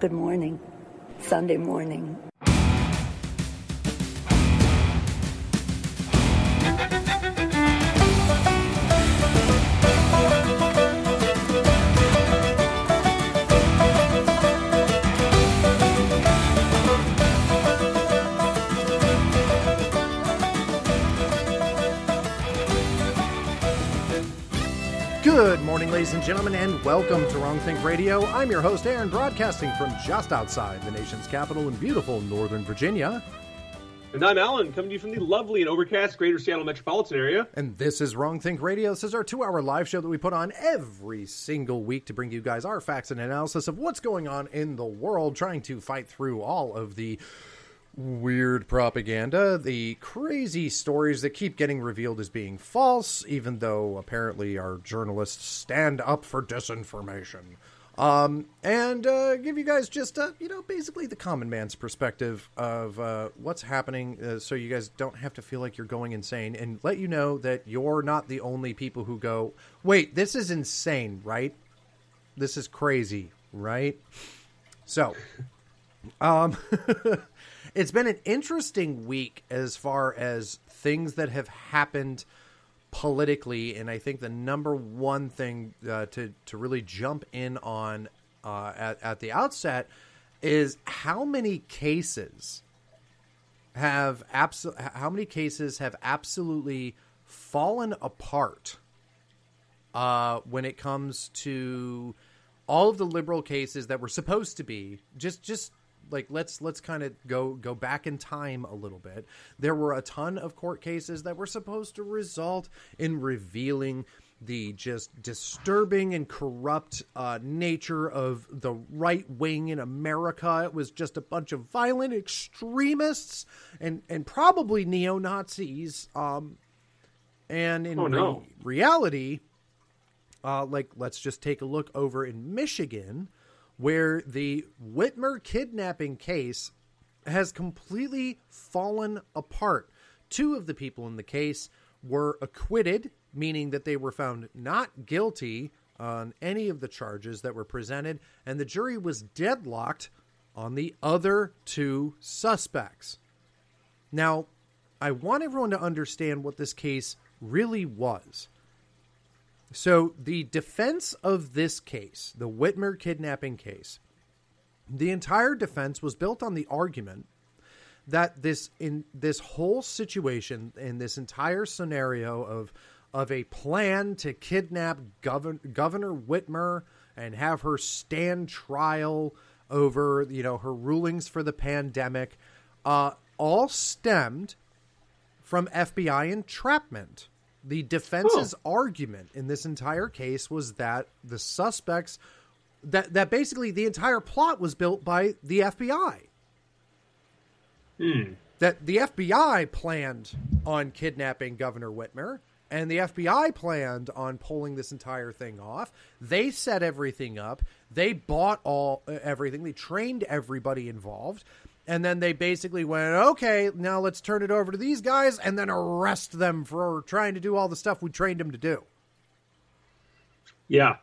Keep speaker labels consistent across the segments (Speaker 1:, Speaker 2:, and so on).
Speaker 1: Good morning. Sunday morning.
Speaker 2: Good morning, ladies and gentlemen, and welcome to Wrong Think Radio. I'm your host, Aaron, broadcasting from just outside the nation's capital in beautiful Northern Virginia.
Speaker 3: And I'm Alan, coming to you from the lovely and overcast greater Seattle metropolitan area.
Speaker 2: And this is Wrong Think Radio. This is our two hour live show that we put on every single week to bring you guys our facts and analysis of what's going on in the world, trying to fight through all of the weird propaganda, the crazy stories that keep getting revealed as being false, even though apparently our journalists stand up for disinformation. Um, and uh, give you guys just, uh, you know, basically the common man's perspective of uh, what's happening uh, so you guys don't have to feel like you're going insane and let you know that you're not the only people who go, wait, this is insane, right? This is crazy, right? So, um, it's been an interesting week as far as things that have happened politically, and I think the number one thing uh, to to really jump in on uh, at at the outset is how many cases have abso- how many cases have absolutely fallen apart uh, when it comes to all of the liberal cases that were supposed to be just just like let's let's kind of go go back in time a little bit there were a ton of court cases that were supposed to result in revealing the just disturbing and corrupt uh, nature of the right wing in America. It was just a bunch of violent extremists and and probably neo Nazis. Um, and in
Speaker 3: Oh, no.
Speaker 2: re- reality, uh, like let's just take a look over in Michigan, where the Whitmer kidnapping case has completely fallen apart. Two of the people in the case were acquitted, meaning that they were found not guilty on any of the charges that were presented, and the jury was deadlocked on the other two suspects. Now, I want everyone to understand what this case really was. So, the defense of this case, the Whitmer kidnapping case, the entire defense was built on the argument that this in this whole situation in this entire scenario of of a plan to kidnap Governor Governor Whitmer and have her stand trial over you know her rulings for the pandemic, uh, all stemmed from FBI entrapment. The defense's argument in this entire case was that the suspects that that basically the entire plot was built by the FBI. That the FBI planned on kidnapping Governor Whitmer and the FBI planned on pulling this entire thing off. They set everything up. They bought all uh, everything. They trained everybody involved. And then they basically went, okay, now let's turn it over to these guys and then arrest them for trying to do all the stuff we trained them to do.
Speaker 3: Yeah.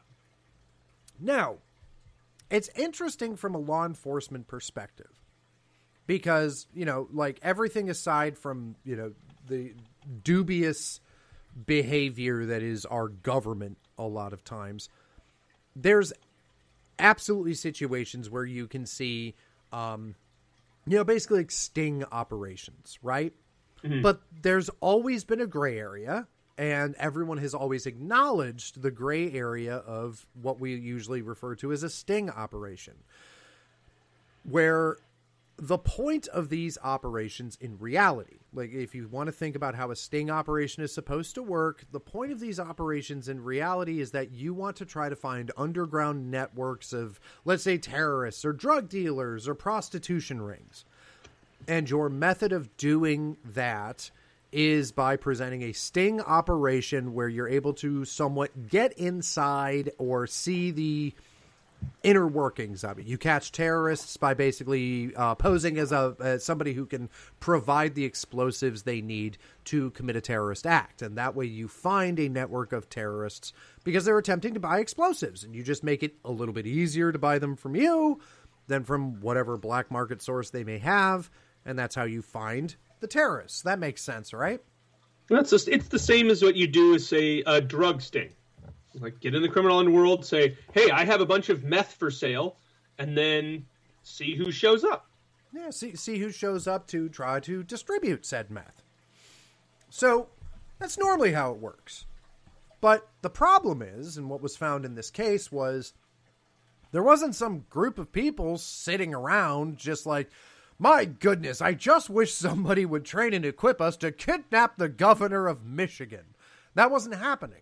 Speaker 2: Now, it's interesting from a law enforcement perspective because, you know, like everything aside from, you know, the dubious behavior that is our government a lot of times, there's absolutely situations where you can see, um, you know, basically like sting operations, right? Mm-hmm. But there's always been a gray area, and everyone has always acknowledged the gray area of what we usually refer to as a sting operation, where the point of these operations in reality, like if you want to think about how a sting operation is supposed to work, the point of these operations in reality is that you want to try to find underground networks of, let's say, terrorists or drug dealers or prostitution rings. And your method of doing that is by presenting a sting operation where you're able to somewhat get inside or see the inner workings of it. You catch terrorists by basically uh, posing as a as somebody who can provide the explosives they need to commit a terrorist act, and that way you find a network of terrorists because they're attempting to buy explosives, and you just make it a little bit easier to buy them from you. than from whatever black market source they may have, and that's how you find the terrorists. That makes sense, right?
Speaker 4: That's just it's the same as what you do as say a drug sting. Like get in the criminal underworld, say, "Hey, I have a bunch of meth for sale," and then see who shows up.
Speaker 2: Yeah, see see who shows up to try to distribute said meth. So that's normally how it works. But the problem is, and what was found in this case was there wasn't some group of people sitting around just like, my goodness, I just wish somebody would train and equip us to kidnap the governor of Michigan. That wasn't happening.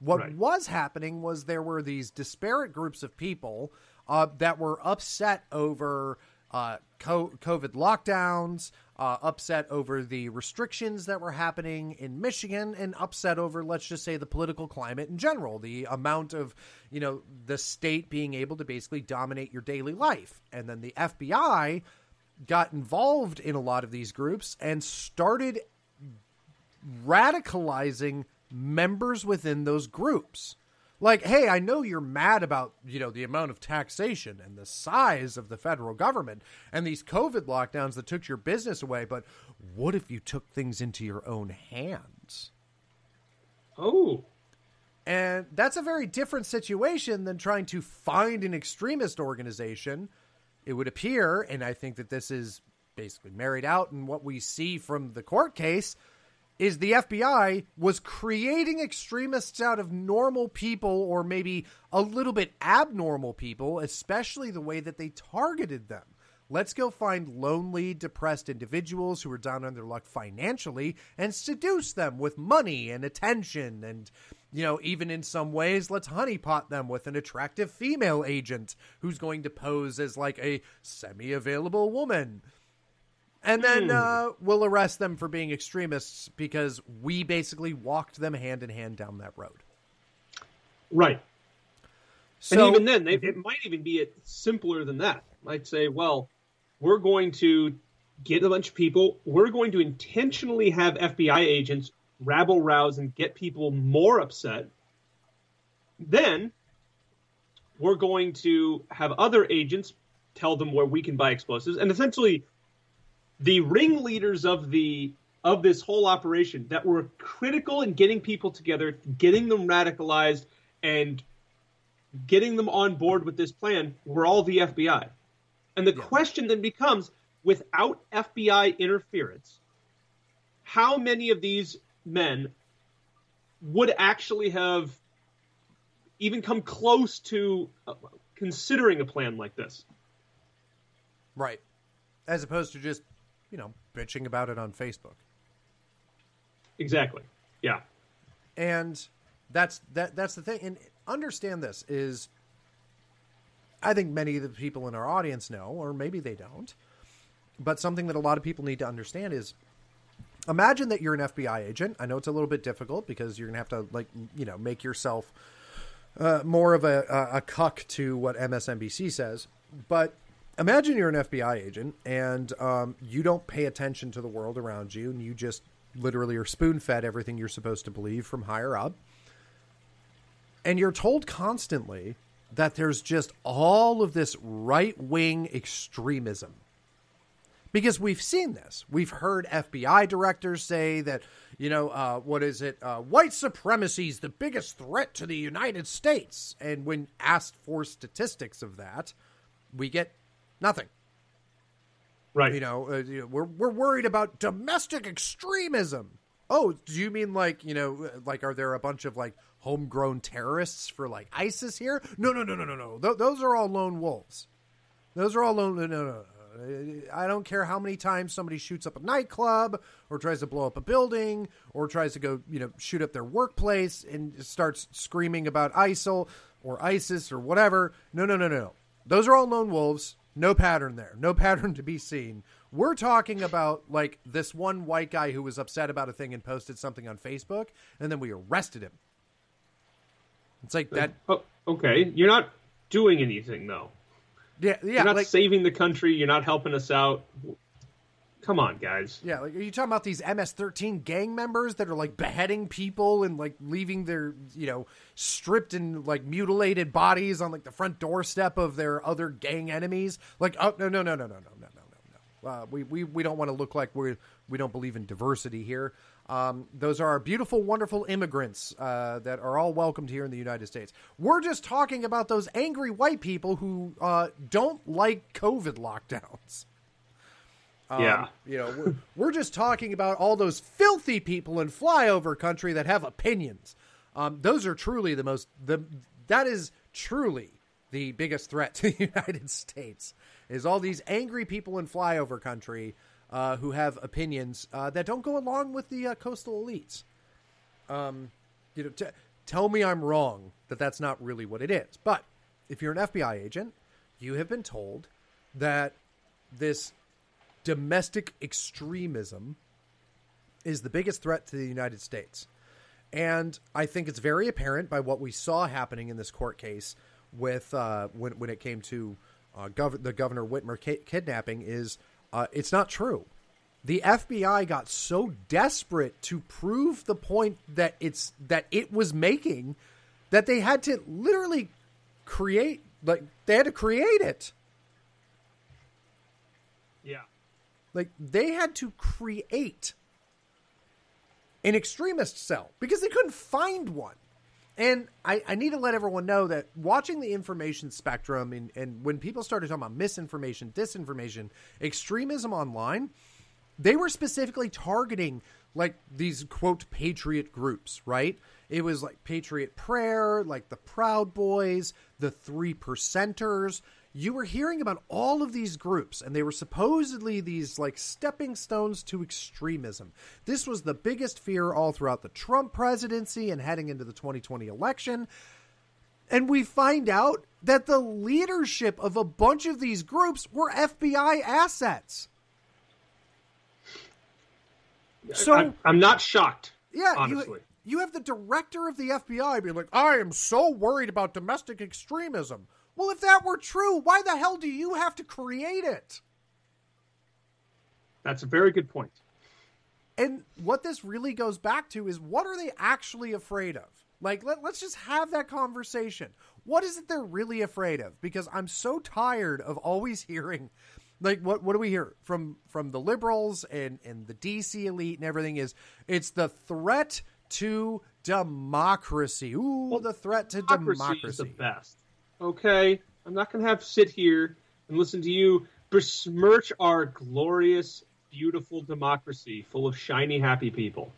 Speaker 2: What
Speaker 4: Right.
Speaker 2: was happening was there were these disparate groups of people uh, that were upset over uh, co- COVID lockdowns, uh, upset over the restrictions that were happening in Michigan, and upset over, let's just say, the political climate in general, the amount of, you know, the state being able to basically dominate your daily life. And then the FBI got involved in a lot of these groups and started radicalizing members within those groups. Like, hey, I know you're mad about, you know, the amount of taxation and the size of the federal government and these COVID lockdowns that took your business away, but what if you took things into your own hands?
Speaker 4: Oh,
Speaker 2: And that's a very different situation than trying to find an extremist organization. It would appear, and I think that this is basically married out in what we see from the court case, is the FBI was creating extremists out of normal people or maybe a little bit abnormal people, especially the way that they targeted them. Let's go find lonely, depressed individuals who are down on their luck financially and seduce them with money and attention. And, you know, even in some ways, let's honeypot them with an attractive female agent who's going to pose as like a semi available woman. And then uh, we'll arrest them for being extremists because we basically walked them hand in hand down that road.
Speaker 4: right.
Speaker 2: So,
Speaker 4: and even then, they, it might even be simpler than that. Might say, well, we're going to get a bunch of people. We're going to intentionally have FBI agents rabble rouse and get people more upset. Then we're going to have other agents tell them where we can buy explosives, and essentially, the ringleaders of the of this whole operation that were critical in getting people together, getting them radicalized, and getting them on board with this plan were all the FBI. And the question then becomes without FBI interference, how many of these men would actually have even come close to uh, considering a plan like this?
Speaker 2: right. As opposed to just, you know, bitching about it on Facebook.
Speaker 4: Exactly. Yeah.
Speaker 2: and that's that that's the thing and understand this is i think many of the people in our audience know or maybe they don't but something that a lot of people need to understand is imagine that you're an fbi agent i know it's a little bit difficult because you're gonna have to like you know make yourself uh, more of a, a, a cuck to what msnbc says but imagine you're an fbi agent and um, you don't pay attention to the world around you and you just literally are spoon fed everything you're supposed to believe from higher up and you're told constantly that there's just all of this right wing extremism. Because we've seen this. We've heard FBI directors say that, you know, uh, what is it? Uh, white supremacy is the biggest threat to the United States. And when asked for statistics of that, we get nothing.
Speaker 4: Right.
Speaker 2: You know, uh, you know, we're we're worried about domestic extremism. Oh, do you mean like you know, like are there a bunch of like homegrown terrorists for like ISIS here? No, no, no, no, no, no. Th- those are all lone wolves. Those are all lone. No, no, no. no. I don't care how many times somebody shoots up a nightclub or tries to blow up a building or tries to go, you know, shoot up their workplace and starts screaming about ISIL or ISIS or whatever. No, no, no, no. Those are all lone wolves. No pattern there. No pattern to be seen. We're talking about like this one white guy who was upset about a thing and posted something on Facebook, and then we arrested him. It's like that.
Speaker 4: Uh, oh, okay. You're not doing anything though.
Speaker 2: Yeah, yeah.
Speaker 4: You're not
Speaker 2: Like
Speaker 4: saving the country. You're not helping us out.
Speaker 3: Come on, guys.
Speaker 2: Yeah, like are you talking about these MS-13 gang members that are like beheading people and like leaving their you know stripped and like mutilated bodies on like the front doorstep of their other gang enemies? Like, oh no no no no no no no no no. Uh, we we we don't want to look like we we don't believe in diversity here. Um, those are our beautiful, wonderful immigrants uh, that are all welcomed here in the United States. We're just talking about those angry white people who uh, don't like COVID lockdowns. Um,
Speaker 3: yeah.
Speaker 2: You know, we're, we're just talking about all those filthy people in flyover country that have opinions. Um, those are truly the most, the that is truly the biggest threat to the United States is all these angry people in flyover country uh, who have opinions uh, that don't go along with the uh, coastal elites. Um, you know, t- tell me I'm wrong that that's not really what it is. But if you're an FBI agent, you have been told that this domestic extremism is the biggest threat to the United States. And I think it's very apparent by what we saw happening in this court case with uh, when when it came to uh, gov- the Governor Whitmer ki- kidnapping is uh, it's not true. The FBI got so desperate to prove the point that it's that it was making that they had to literally create like they had to create it.
Speaker 3: Yeah.
Speaker 2: Like they had to create an extremist cell because they couldn't find one. And I, I need to let everyone know that watching the information spectrum and, and when people started talking about misinformation, disinformation, extremism online, they were specifically targeting like these quote patriot groups, right? It was like Patriot Prayer, like the Proud Boys, the Three Percenters. You were hearing about all of these groups, and they were supposedly these like stepping stones to extremism. This was the biggest fear all throughout the Trump presidency and heading into the 2020 election. And we find out that the leadership of a bunch of these groups were FBI assets. So
Speaker 3: I'm, I'm not shocked.
Speaker 2: yeah,
Speaker 3: honestly.
Speaker 2: you, you have the director of the FBI being like, I am so worried about domestic extremism. Well, if that were true, why the hell do you have to create it?
Speaker 3: That's a very good point.
Speaker 2: And what this really goes back to is what are they actually afraid of? Like, let, let's just have that conversation. What is it they're really afraid of? Because I'm so tired of always hearing, like, what what do we hear from from the liberals and and the DC elite and everything is it's the threat to democracy. Ooh, the threat to
Speaker 3: Democracy,
Speaker 2: democracy.
Speaker 3: is the best. Okay, I'm not going to have sit here and listen to you besmirch our glorious, beautiful democracy full of shiny, happy people.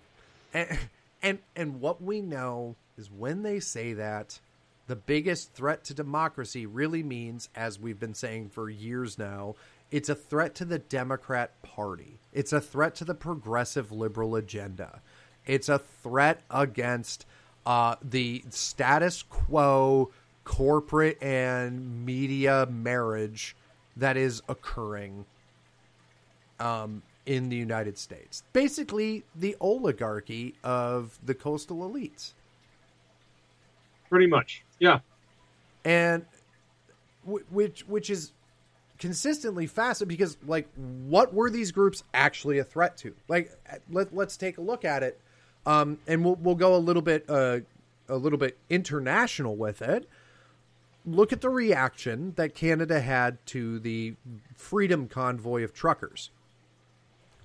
Speaker 2: and, and and what we know is when they say that the biggest threat to democracy really means as we've been saying for years now it's a threat to the democrat party it's a threat to the progressive liberal agenda it's a threat against uh, the status quo corporate and media marriage that is occurring um, in the United States. Basically, the oligarchy of the coastal elites.
Speaker 3: Pretty much. Yeah.
Speaker 2: and w- which which is consistently fascinating because like what were these groups actually a threat to like let, let's take a look at it um, and we'll, we'll go a little bit uh, a little bit international with it look at the reaction that canada had to the freedom convoy of truckers.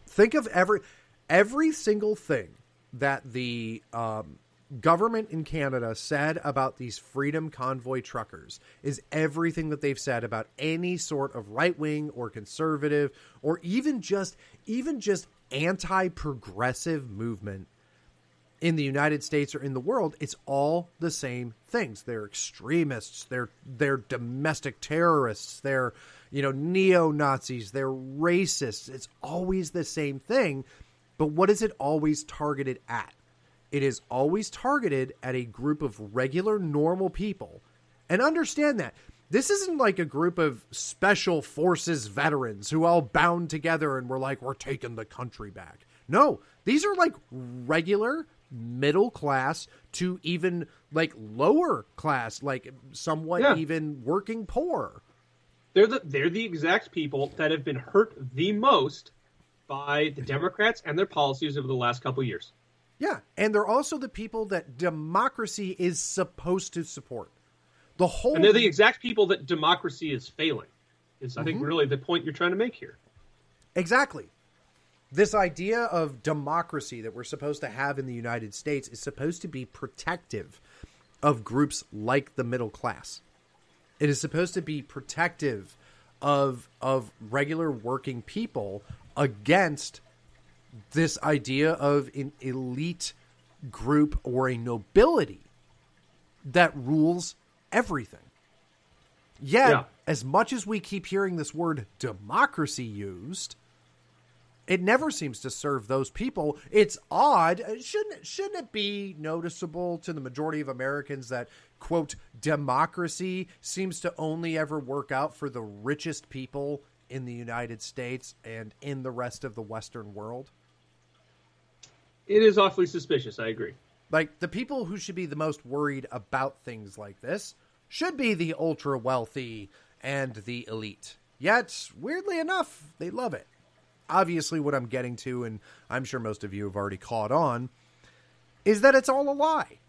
Speaker 2: Think of every every single thing that the um, government in Canada said about these freedom convoy truckers is everything that they've said about any sort of right wing or conservative or even just even just anti progressive movement in the United States or in the world, it's all the same things. They're extremists, they're they're domestic terrorists, they're you know neo Nazis, they're racists. It's always the same thing. But what is it always targeted at? It is always targeted at a group of regular, normal people. And understand that. This isn't like a group of special forces veterans who all bound together and were like, we're taking the country back. No, these are like regular, middle class to even like lower class, like somewhat
Speaker 3: Yeah.
Speaker 2: even working poor.
Speaker 3: They're the they're the exact people that have been hurt the most
Speaker 4: by the mm-hmm. Democrats and their policies over the last couple years.
Speaker 2: Yeah, and they're also the people that democracy is supposed to support. The whole
Speaker 4: And they're the exact people that democracy is failing. Is I think mm-hmm. really the point you're trying to make here.
Speaker 2: Exactly. This idea of democracy that we're supposed to have in the United States is supposed to be protective of groups like the middle class. It is supposed to be protective of of regular working people against this idea of an elite group or a nobility that rules everything. Yet,
Speaker 4: Yeah.
Speaker 2: as much as we keep hearing this word democracy used, it never seems to serve those people. It's odd. Uh, Shouldn't shouldn't it be noticeable to the majority of Americans that quote democracy seems to only ever work out for the richest people in the United States and in the rest of the western world?
Speaker 4: It is awfully suspicious. I agree.
Speaker 2: Like the people who should be the most worried about things like this should be the ultra wealthy and the elite. Yet, weirdly enough, they love it. Obviously, what I'm getting to, and I'm sure most of you have already caught on, is that it's all a lie.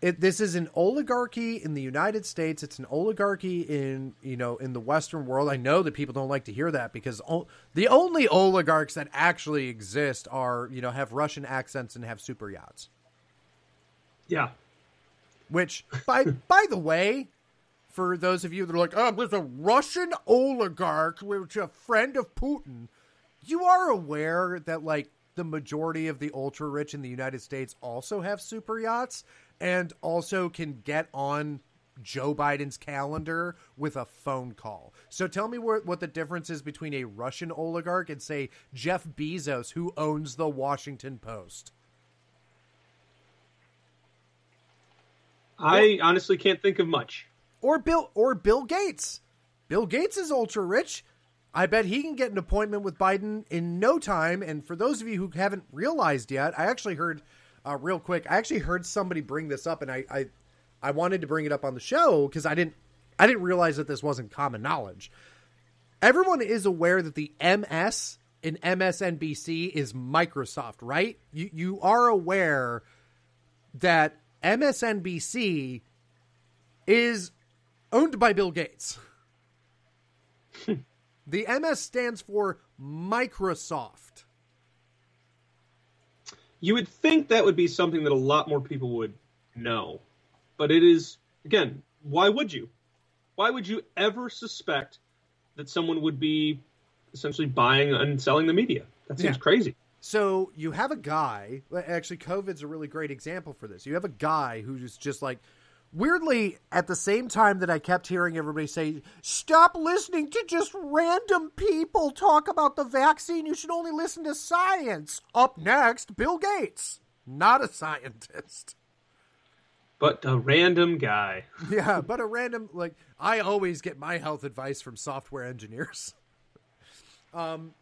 Speaker 2: It, this is an oligarchy in the United States. It's an oligarchy in you know in the Western world. I know that people don't like to hear that because o- the only oligarchs that actually exist are you know have Russian accents and have super yachts.
Speaker 4: Yeah.
Speaker 2: Which, by by the way, for those of you that are like, oh, there's a Russian oligarch, which a friend of Putin. You are aware that like the majority of the ultra rich in the United States also have super yachts and also can get on Joe Biden's calendar with a phone call. So tell me what, what the difference is between a Russian oligarch and say Jeff Bezos, who owns the Washington Post.
Speaker 4: I honestly can't think of much.
Speaker 2: or Bill or Bill Gates. Bill Gates is ultra rich. I bet he can get an appointment with Biden in no time. And for those of you who haven't realized yet, I actually heard uh, real quick. I actually heard somebody bring this up, and I I, I wanted to bring it up on the show because I didn't I didn't realize that this wasn't common knowledge. Everyone is aware that the MS in MSNBC is Microsoft, right? You you are aware that MSNBC is owned by Bill Gates. the MS stands for Microsoft.
Speaker 4: You would think that would be something that a lot more people would know. But it is, again, why would you? Why would you ever suspect that someone would be essentially buying and selling the media? That seems
Speaker 2: Yeah.
Speaker 4: crazy.
Speaker 2: So you have a guy, actually, COVID's a really great example for this. You have a guy who's just like, weirdly, at the same time that I kept hearing everybody say, stop listening to just random people talk about the vaccine. You should only listen to science. Up next, Bill Gates, not a scientist.
Speaker 4: But a random guy.
Speaker 2: Yeah, but a random like I always get my health advice from software engineers. Um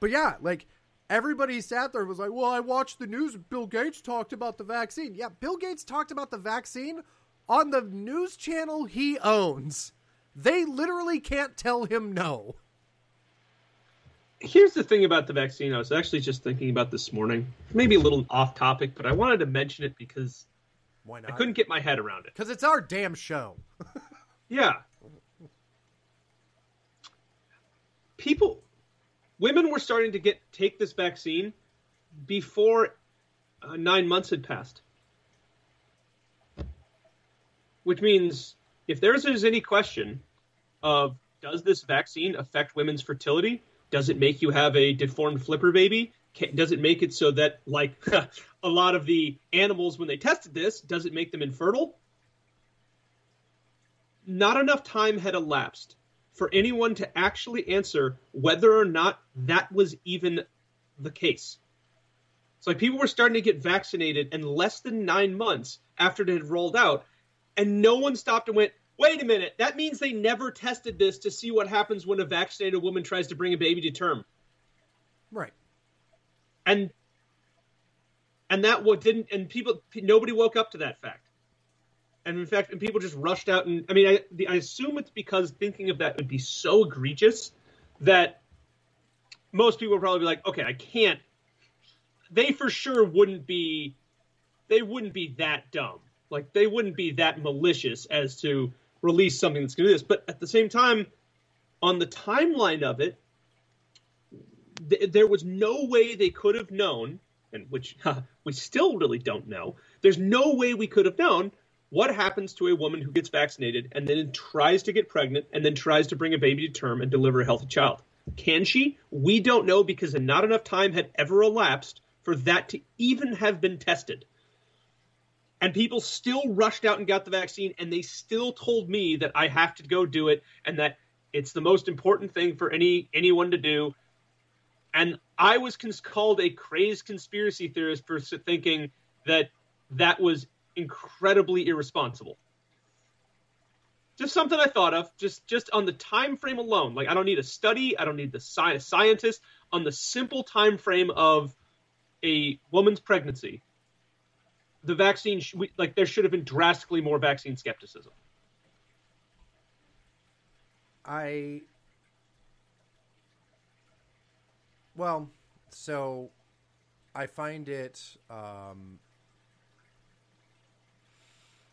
Speaker 2: but yeah, like everybody sat there and was like, "Well, I watched the news Bill Gates talked about the vaccine." Yeah, Bill Gates talked about the vaccine on the news channel he owns. They literally can't tell him no.
Speaker 4: Here's the thing about the vaccine. I was actually just thinking about this morning. Maybe a little off topic, but I wanted to mention it because
Speaker 2: Why not?
Speaker 4: I couldn't get my head around it.
Speaker 2: Cuz it's our damn show.
Speaker 4: Yeah. People, women were starting to get take this vaccine before uh, nine months had passed. Which means if there's, there's any question of does this vaccine affect women's fertility? Does it make you have a deformed flipper baby? Does it make it so that, like a lot of the animals when they tested this, does it make them infertile? not enough time had elapsed for anyone to actually answer whether or not that was even the case. So like people were starting to get vaccinated in less than nine months after it had rolled out, and no one stopped and went, wait a minute, that means they never tested this to see what happens when a vaccinated woman tries to bring a baby to term.
Speaker 2: Right.
Speaker 4: And and that what didn't and people nobody woke up to that fact. And in fact, and people just rushed out and I mean, I, the, I assume it's because thinking of that would be so egregious that most people would probably be like, okay, I can't. They for sure wouldn't be. They wouldn't be that dumb. Like they wouldn't be that malicious as to release something that's going to do this. But at the same time, on the timeline of it, th- there was no way they could have known, and which we still really don't know. There's no way we could have known what happens to a woman who gets vaccinated and then tries to get pregnant and then tries to bring a baby to term and deliver a healthy child. Can she? We don't know because not enough time had ever elapsed for that to even have been tested. And people still rushed out and got the vaccine, and they still told me that I have to go do it and that it's the most important thing for any anyone to do. And I was cons- called a crazed conspiracy theorist for thinking that that was incredibly irresponsible. Just something I thought of, just just on the time frame alone. Like I don't need a study, I don't need the sci- a scientist on the simple time frame of a woman's pregnancy. The vaccine, sh- we, like there should have been drastically more vaccine skepticism.
Speaker 2: I well, so I find it um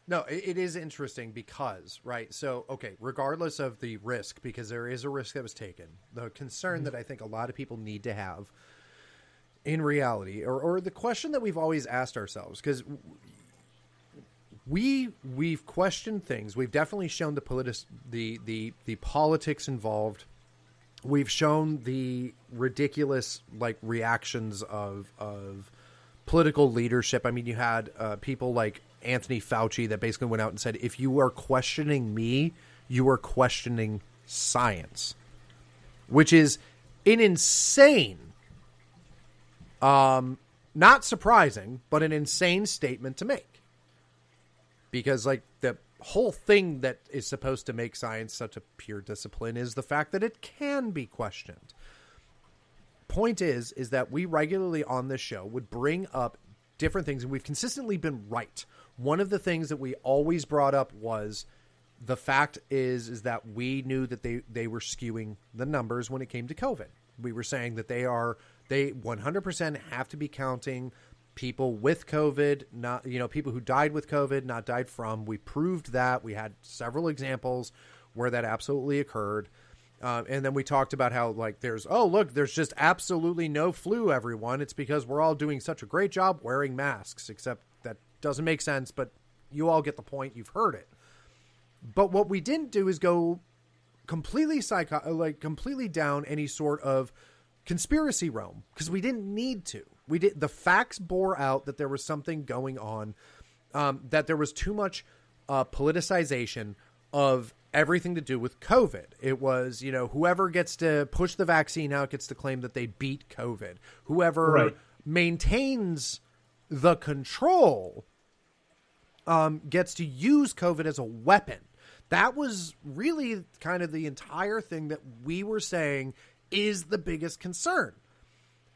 Speaker 2: no, it, it is interesting because, right? So, okay, regardless of the risk, because there is a risk that was taken, the concern mm-hmm. that I think a lot of people need to have in reality, or, or the question that we've always asked ourselves, because we we've questioned things. We've definitely shown the politis- the the the politics involved. We've shown the ridiculous like reactions of of political leadership. I mean, you had uh, people like Anthony Fauci that basically went out and said, "If you are questioning me, you are questioning science," which is an insane, um, not surprising, but an insane statement to make. Because like the whole thing that is supposed to make science such a pure discipline is the fact that it can be questioned. Point is is that we regularly on this show would bring up different things and we've consistently been right one of the things that we always brought up was the fact is is that we knew that they they were skewing the numbers when it came to covid we were saying that they are they 100% have to be counting people with COVID, not you know people who died with COVID, not died from. We proved that. We had several examples where that absolutely occurred. Uh, and then we talked about how like there's oh look there's just absolutely no flu everyone it's because we're all doing such a great job wearing masks except that doesn't make sense but you all get the point you've heard it but what we didn't do is go completely psycho like completely down any sort of conspiracy realm because we didn't need to we did the facts bore out that there was something going on, um, that there was too much uh, politicization of everything to do with COVID. It was, you know, whoever gets to push the vaccine out gets to claim that they beat COVID. Whoever right. maintains the control um, gets to use COVID as a weapon. That was really kind of the entire thing that we were saying is the biggest concern.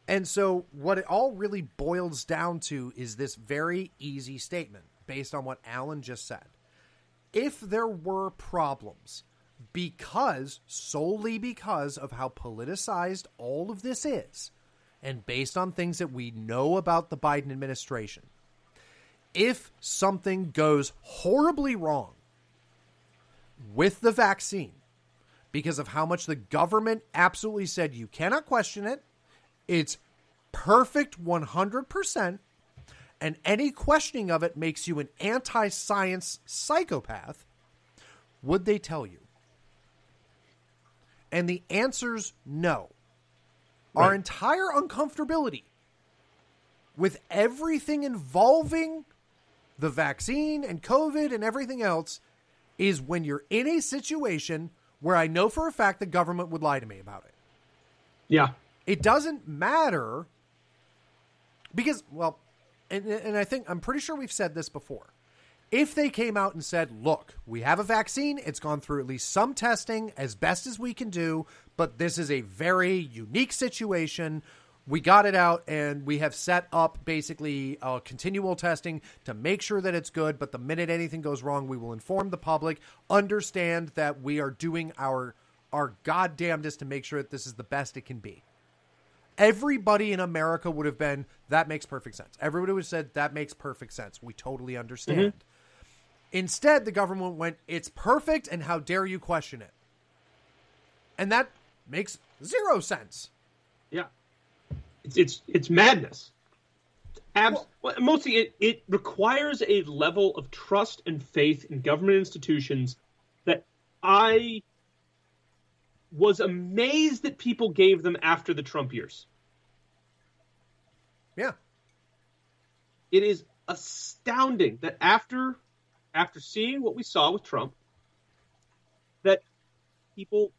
Speaker 2: And so, what it all really boils down to is this very easy statement based on what Alan just said. If there were problems, because solely because of how politicized all of this is, and based on things that we know about the Biden administration, if something goes horribly wrong with the vaccine, because of how much the government absolutely said you cannot question it, it's perfect 100%, and any questioning of it makes you an anti science psychopath. Would they tell you? And the answer's no. Right. Our entire uncomfortability with everything involving the vaccine and COVID and everything else is when you're in a situation where I know for a fact the government would lie to me about it.
Speaker 4: Yeah.
Speaker 2: It doesn't matter because, well, and, and I think I'm pretty sure we've said this before. If they came out and said, look, we have a vaccine, it's gone through at least some testing as best as we can do, but this is a very unique situation. We got it out and we have set up basically uh, continual testing to make sure that it's good. But the minute anything goes wrong, we will inform the public, understand that we are doing our our goddamnedest to make sure that this is the best it can be. Everybody in America would have been, that makes perfect sense. Everybody would have said, that makes perfect sense. We totally understand.
Speaker 3: Mm-hmm.
Speaker 2: Instead, the government went, it's perfect, and how dare you question it? And that makes zero sense.
Speaker 3: Yeah, it's it's it's madness. Abs- well, mostly, it, it requires a level of trust and faith in government institutions that I was amazed that people gave them after the Trump years.
Speaker 2: Yeah.
Speaker 3: It is astounding that after after seeing what we saw with Trump, that people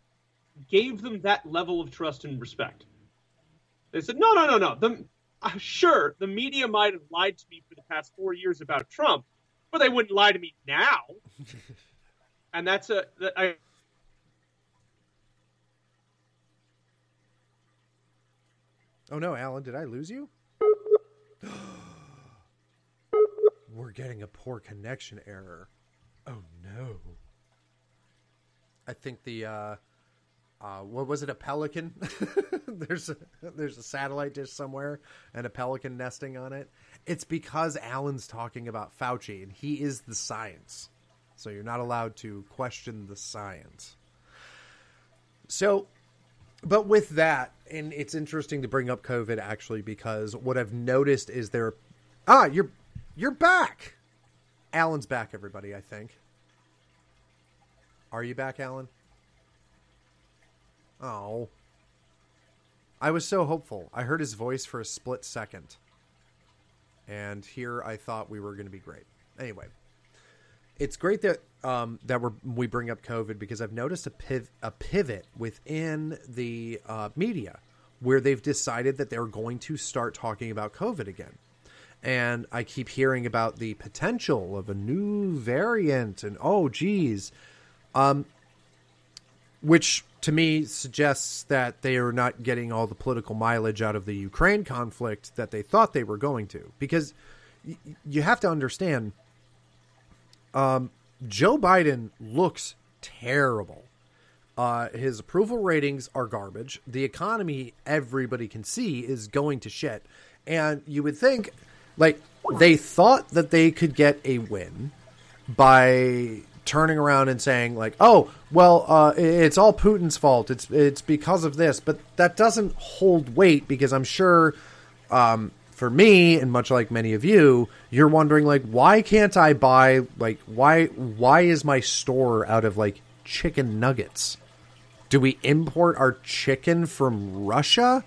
Speaker 3: gave them that level of trust and respect. They said, no, no, no, no. The, uh, sure, the media might have lied to me for the past four years about Trump, but they wouldn't lie to me now. and that's a that I.
Speaker 2: Oh no, Alan, did I lose you? We're getting a poor connection error. Oh no. I think the uh uh what was it a pelican? there's a there's a satellite dish somewhere and a pelican nesting on it. It's because Alan's talking about Fauci and he is the science. So you're not allowed to question the science. So but with that, and it's interesting to bring up COVID actually because what I've noticed is there. Ah, you're you're back. Alan's back, everybody. I think. Are you back, Alan? Oh. I was so hopeful. I heard his voice for a split second. And here I thought we were going to be great. Anyway, it's great that um, that we we bring up COVID because I've noticed a, piv- a pivot within the uh, media where they've decided that they're going to start talking about COVID again. And I keep hearing about the potential of a new variant, and oh, geez, um, which to me suggests that they are not getting all the political mileage out of the Ukraine conflict that they thought they were going to. Because y- you have to understand um, Joe Biden looks terrible. Uh, his approval ratings are garbage. The economy, everybody can see, is going to shit. And you would think, like, they thought that they could get a win by turning around and saying, like, "Oh, well, uh, it's all Putin's fault. It's it's because of this." But that doesn't hold weight because I'm sure um, for me and much like many of you you're wondering like why can't i buy like why why is my store out of like chicken nuggets do we import our chicken from russia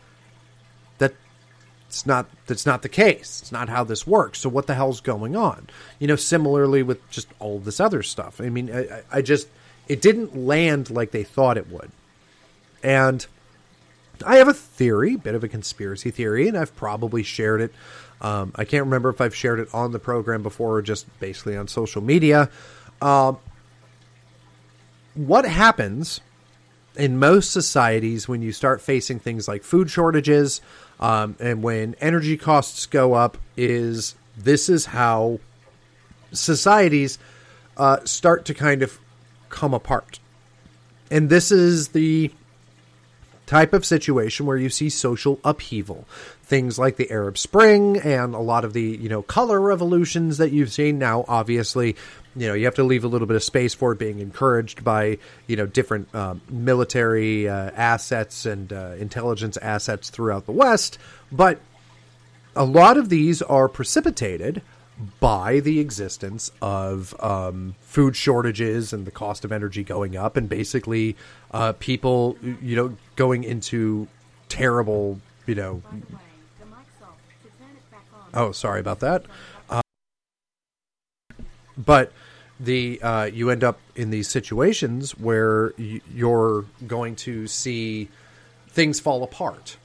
Speaker 2: that's not that's not the case it's not how this works so what the hell's going on you know similarly with just all this other stuff i mean i, I just it didn't land like they thought it would and I have a theory, bit of a conspiracy theory, and I've probably shared it. Um, I can't remember if I've shared it on the program before or just basically on social media. Um, what happens in most societies when you start facing things like food shortages um, and when energy costs go up is this is how societies uh, start to kind of come apart. And this is the type of situation where you see social upheaval. Things like the Arab Spring and a lot of the, you know, color revolutions that you've seen now, obviously, you know, you have to leave a little bit of space for it being encouraged by, you know, different um, military uh, assets and uh, intelligence assets throughout the West. But a lot of these are precipitated by the existence of um, food shortages and the cost of energy going up, and basically uh, people, you know, going into terrible, you know. Oh, sorry about that. Uh, but the uh, you end up in these situations where y- you're going to see things fall apart,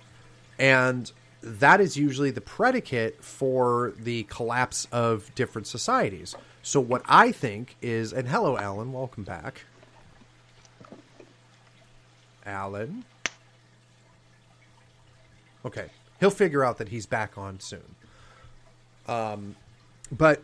Speaker 2: and that is usually the predicate for the collapse of different societies. So what I think is, and hello, Alan, welcome back. Alan. Okay, he'll figure out that he's back on soon. Um, but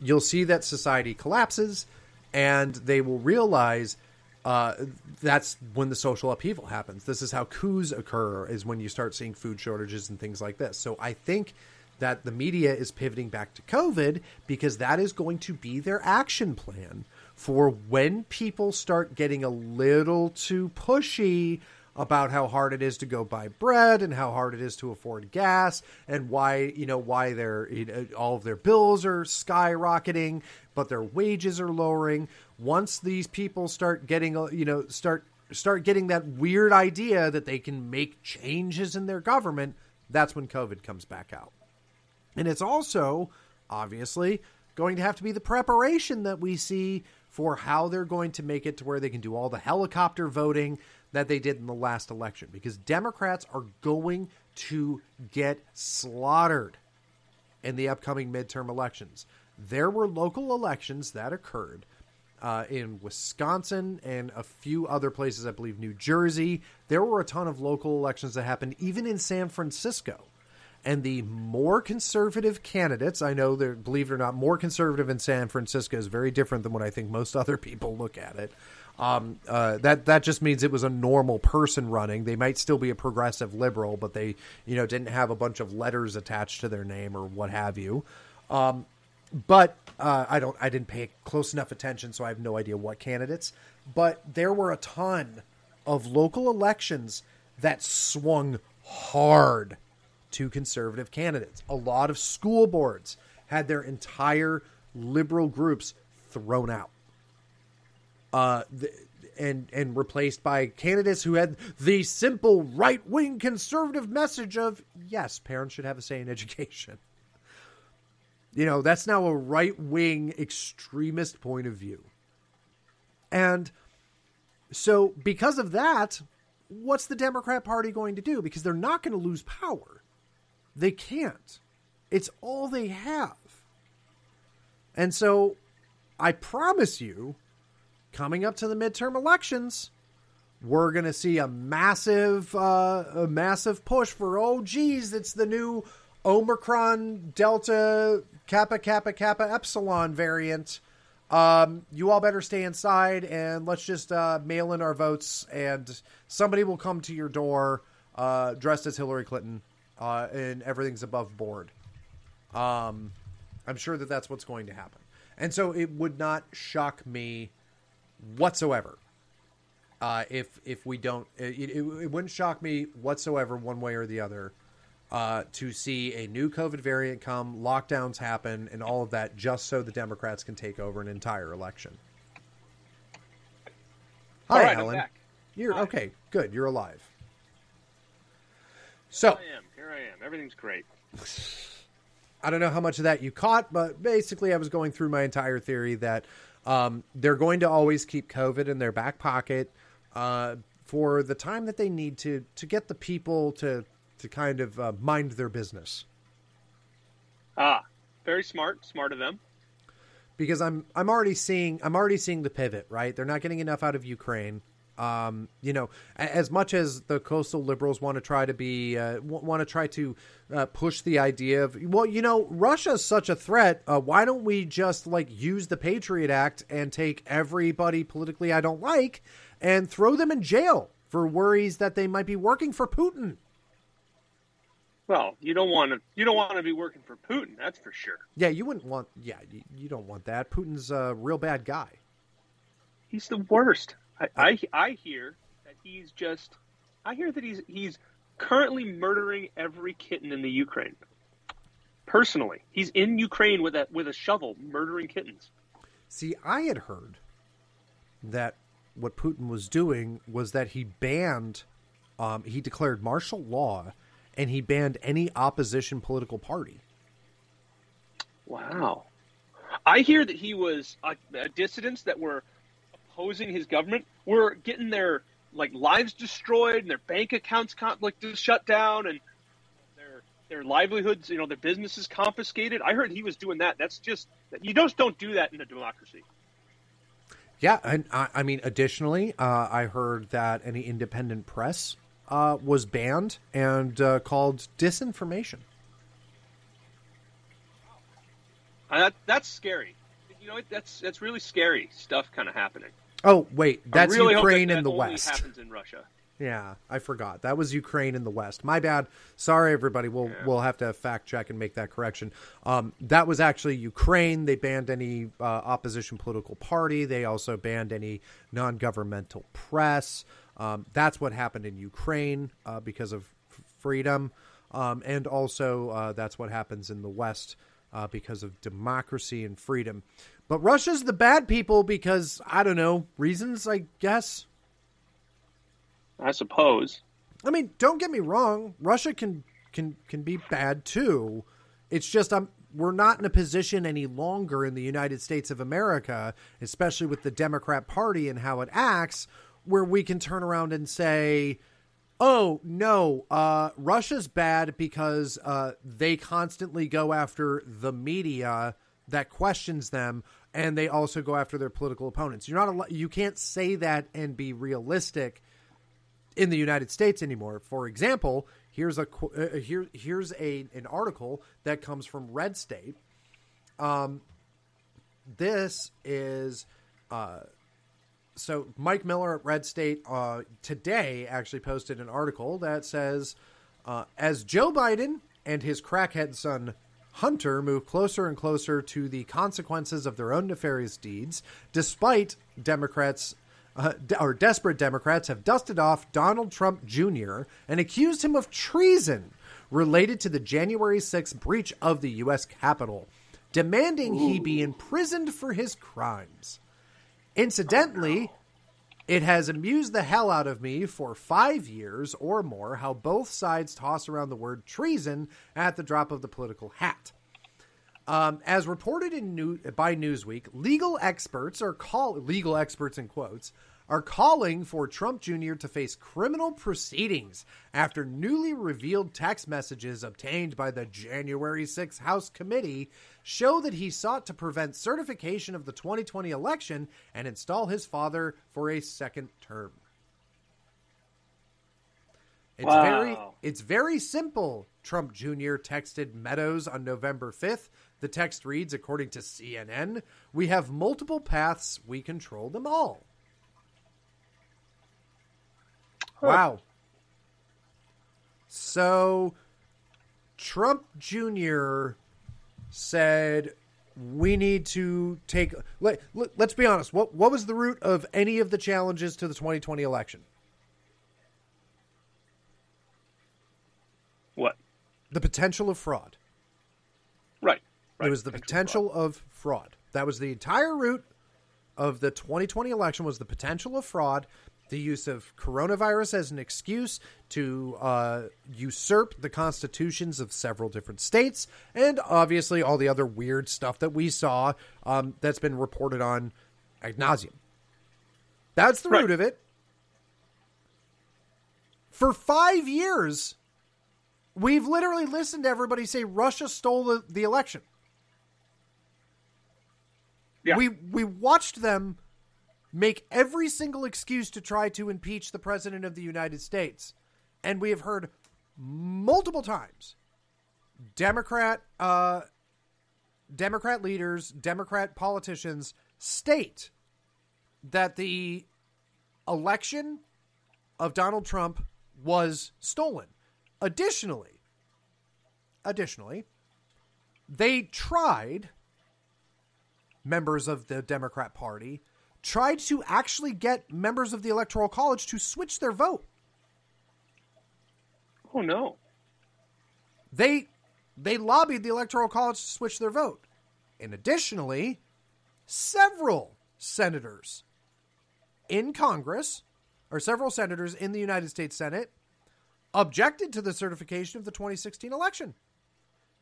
Speaker 2: you'll see that society collapses, and they will realize uh, that's when the social upheaval happens. This is how coups occur, is when you start seeing food shortages and things like this. So I think that the media is pivoting back to COVID because that is going to be their action plan for when people start getting a little too pushy about how hard it is to go buy bread and how hard it is to afford gas and why you know why their you know, all of their bills are skyrocketing but their wages are lowering. Once these people start getting you know start start getting that weird idea that they can make changes in their government that's when covid comes back out. And it's also obviously going to have to be the preparation that we see for how they're going to make it to where they can do all the helicopter voting that they did in the last election because Democrats are going to get slaughtered in the upcoming midterm elections. There were local elections that occurred uh, in Wisconsin and a few other places, I believe New Jersey. There were a ton of local elections that happened, even in San Francisco. And the more conservative candidates, I know they're, believe it or not, more conservative in San Francisco is very different than what I think most other people look at it. Um, uh, that that just means it was a normal person running. They might still be a progressive liberal, but they you know didn't have a bunch of letters attached to their name or what have you. Um, but uh, I don't I didn't pay close enough attention, so I have no idea what candidates. But there were a ton of local elections that swung hard to conservative candidates. A lot of school boards had their entire liberal groups thrown out uh, and and replaced by candidates who had the simple right wing conservative message of yes, parents should have a say in education. You know, that's now a right wing extremist point of view. And so, because of that, what's the Democrat Party going to do? Because they're not going to lose power. They can't. It's all they have. And so, I promise you, coming up to the midterm elections, we're going to see a massive, uh, a massive push for oh, geez, it's the new Omicron Delta Kappa Kappa Kappa Epsilon variant. Um, you all better stay inside and let's just uh, mail in our votes, and somebody will come to your door uh, dressed as Hillary Clinton, uh, and everything's above board. Um, I'm sure that that's what's going to happen, and so it would not shock me whatsoever. Uh, if if we don't, it, it, it, wouldn't shock me whatsoever, one way or the other, uh, to see a new COVID variant come, lockdowns happen, and all of that, just so the Democrats can take over an entire election. Hi,
Speaker 4: right,
Speaker 2: Alan. You're Hi. okay. Good. You're alive. So
Speaker 4: Here I am. Here I am. Everything's great.
Speaker 2: I don't know how much of that you caught, but basically, I was going through my entire theory that um, they're going to always keep COVID in their back pocket uh, for the time that they need to to get the people to to kind of uh, mind their business.
Speaker 4: Ah, very smart, smart of them.
Speaker 2: Because I'm I'm already seeing I'm already seeing the pivot. Right, they're not getting enough out of Ukraine. Um, you know, as much as the coastal liberals want to try to be, uh, want to try to uh, push the idea of, well, you know, Russia's such a threat. Uh, why don't we just like use the Patriot Act and take everybody politically I don't like and throw them in jail for worries that they might be working for Putin?
Speaker 4: Well, you don't want to. You don't want to be working for Putin. That's for sure.
Speaker 2: Yeah, you wouldn't want. Yeah, you, you don't want that. Putin's a real bad guy.
Speaker 4: He's the worst. I, I, I hear that he's just. I hear that he's he's currently murdering every kitten in the Ukraine. Personally, he's in Ukraine with a with a shovel murdering kittens.
Speaker 2: See, I had heard that what Putin was doing was that he banned, um, he declared martial law, and he banned any opposition political party.
Speaker 4: Wow, I hear that he was uh, dissidents that were opposing his government were getting their like lives destroyed and their bank accounts like just shut down and their their livelihoods, you know, their businesses confiscated. I heard he was doing that. That's just you just don't do that in a democracy.
Speaker 2: Yeah, and I, I mean, additionally, uh, I heard that any independent press uh, was banned and uh, called disinformation.
Speaker 4: That, that's scary. You know, that's that's really scary stuff kind of happening.
Speaker 2: Oh wait, that's
Speaker 4: really
Speaker 2: Ukraine
Speaker 4: that
Speaker 2: in the west.
Speaker 4: Happens in Russia.
Speaker 2: Yeah, I forgot. That was Ukraine in the West. My bad. Sorry, everybody. We'll we'll have to fact check and make that correction. Um, that was actually Ukraine. They banned any uh, opposition political party. They also banned any non-governmental press. Um, that's what happened in Ukraine uh, because of f- freedom, um, and also uh, that's what happens in the West uh, because of democracy and freedom. But Russia's the bad people because I don't know reasons. I guess.
Speaker 4: I suppose.
Speaker 2: I mean, don't get me wrong. Russia can can can be bad too. It's just I'm we're not in a position any longer in the United States of America, especially with the Democrat Party and how it acts, where we can turn around and say, "Oh no, uh, Russia's bad because uh, they constantly go after the media that questions them, and they also go after their political opponents." You're not you can't say that and be realistic in the United States anymore. For example, here's a uh, here here's a an article that comes from Red State. Um, this is uh, so Mike Miller at Red State uh, today actually posted an article that says uh, as Joe Biden and his crackhead son Hunter move closer and closer to the consequences of their own nefarious deeds, despite Democrats uh, de- or desperate Democrats have dusted off Donald Trump Jr. and accused him of treason related to the January 6th breach of the U.S. Capitol, demanding he be imprisoned for his crimes. Incidentally, it has amused the hell out of me for five years or more how both sides toss around the word treason at the drop of the political hat. Um, as reported in new, by Newsweek, legal experts are call legal experts in quotes are calling for Trump Jr. to face criminal proceedings after newly revealed text messages obtained by the January 6th House committee show that he sought to prevent certification of the 2020 election and install his father for a second term. It's
Speaker 4: Wow.
Speaker 2: very it's very simple, Trump Jr. texted Meadows on November 5th. The text reads according to CNN, we have multiple paths, we control them all. Wow. So Trump Jr. said we need to take let, let, let's be honest. What what was the root of any of the challenges to the 2020 election?
Speaker 4: What?
Speaker 2: The potential of fraud.
Speaker 4: Right. right.
Speaker 2: It was the potential of fraud. That was the entire root of the 2020 election was the potential of fraud, the use of coronavirus as an excuse to uh, usurp the constitutions of several different states, and obviously all the other weird stuff that we saw um, that's been reported on ad nauseum. That's the root
Speaker 4: Right.
Speaker 2: of it. For five years, we've literally listened to everybody say Russia stole the, the election.
Speaker 4: Yeah.
Speaker 2: We we watched them make every single excuse to try to impeach the president of the United States. And we have heard multiple times Democrat uh Democrat leaders, Democrat politicians state that the election of Donald Trump was stolen. Additionally, additionally, they tried members of the Democrat Party tried to actually get members of the Electoral College to switch their vote.
Speaker 4: Oh no.
Speaker 2: They they lobbied the Electoral College to switch their vote. And additionally, several senators in Congress, or several senators in the United States Senate, objected to the certification of the 2016 election.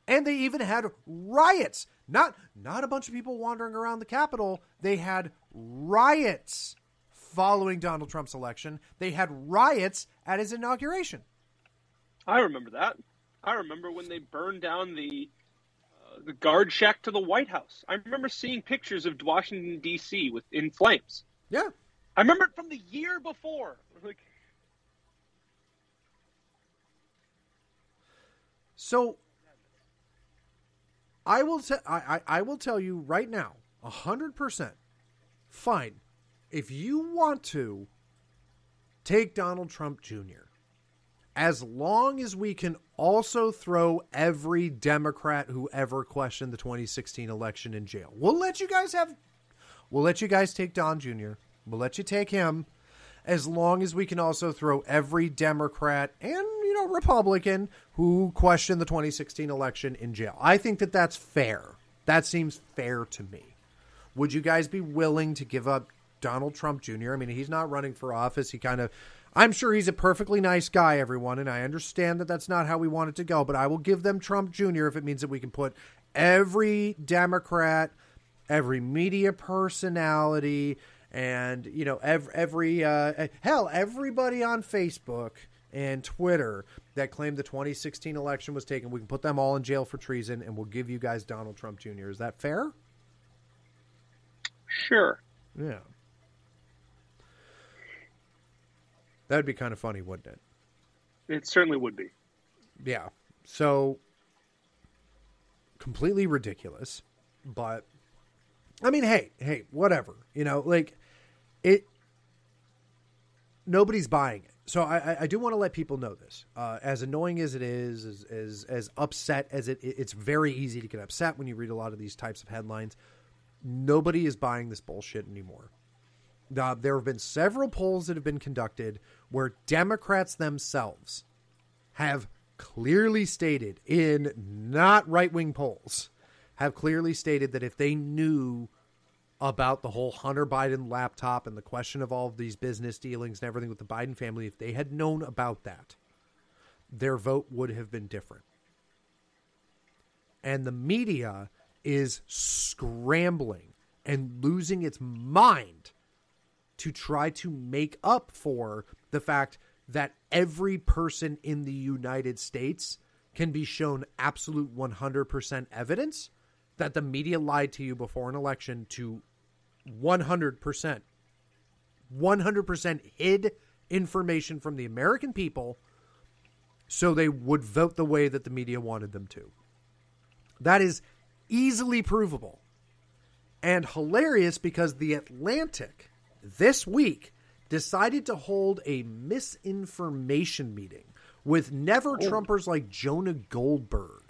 Speaker 2: And they even had riots. Not not a bunch of people wandering around the Capitol. They had riots following Donald Trump's election. They had riots at his inauguration.
Speaker 4: I remember that. I remember when they burned down the uh, the guard shack to the White House. I remember seeing pictures of Washington D.C. with in flames.
Speaker 2: Yeah.
Speaker 4: I remember it from the year before. Like,
Speaker 2: So I will tell I, I, I will tell you right now, hundred percent. Fine. if you want to take Donald Trump Jr., as long as we can also throw every Democrat who ever questioned the 2016 election in jail, we'll let you guys have, we'll let you guys take Don Jr., we'll let you take him, as long as we can also throw every Democrat and, you know, Republican who questioned the 2016 election in jail. I think that that's fair. That seems fair to me. Would you guys be willing to give up Donald Trump Jr.? I mean, he's not running for office. He kind of, I'm sure he's a perfectly nice guy, everyone, and I understand that that's not how we want it to go, but I will give them Trump Jr. if it means that we can put every Democrat, every media personality, and you know every, every uh, hell everybody on Facebook and Twitter that claimed the 2016 election was taken, we can put them all in jail for treason, and we'll give you guys Donald Trump Jr. Is that fair?
Speaker 4: Sure.
Speaker 2: Yeah. That would be kind of funny, wouldn't it?
Speaker 4: It certainly would be.
Speaker 2: Yeah. So completely ridiculous, but I mean, hey, hey, whatever. You know, like it. Nobody's buying it. So I, I do want to let people know this. Uh, as annoying as it is, as, as as upset as it, it's very easy to get upset when you read a lot of these types of headlines. Nobody is buying this bullshit anymore. Uh, there have been several polls that have been conducted where Democrats themselves have clearly stated, in not right wing polls, have clearly stated that if they knew about the whole Hunter Biden laptop and the question of all of these business dealings and everything with the Biden family, if they had known about that, their vote would have been different. And the media is scrambling and losing its mind to try to make up for the fact that every person in the United States can be shown absolute 100% evidence that the media lied to you before an election to 100%. 100% hid information from the American people so they would vote the way that the media wanted them to. That is easily provable and hilarious because The Atlantic this week decided to hold a misinformation meeting with never oh. Trumpers like Jonah Goldberg,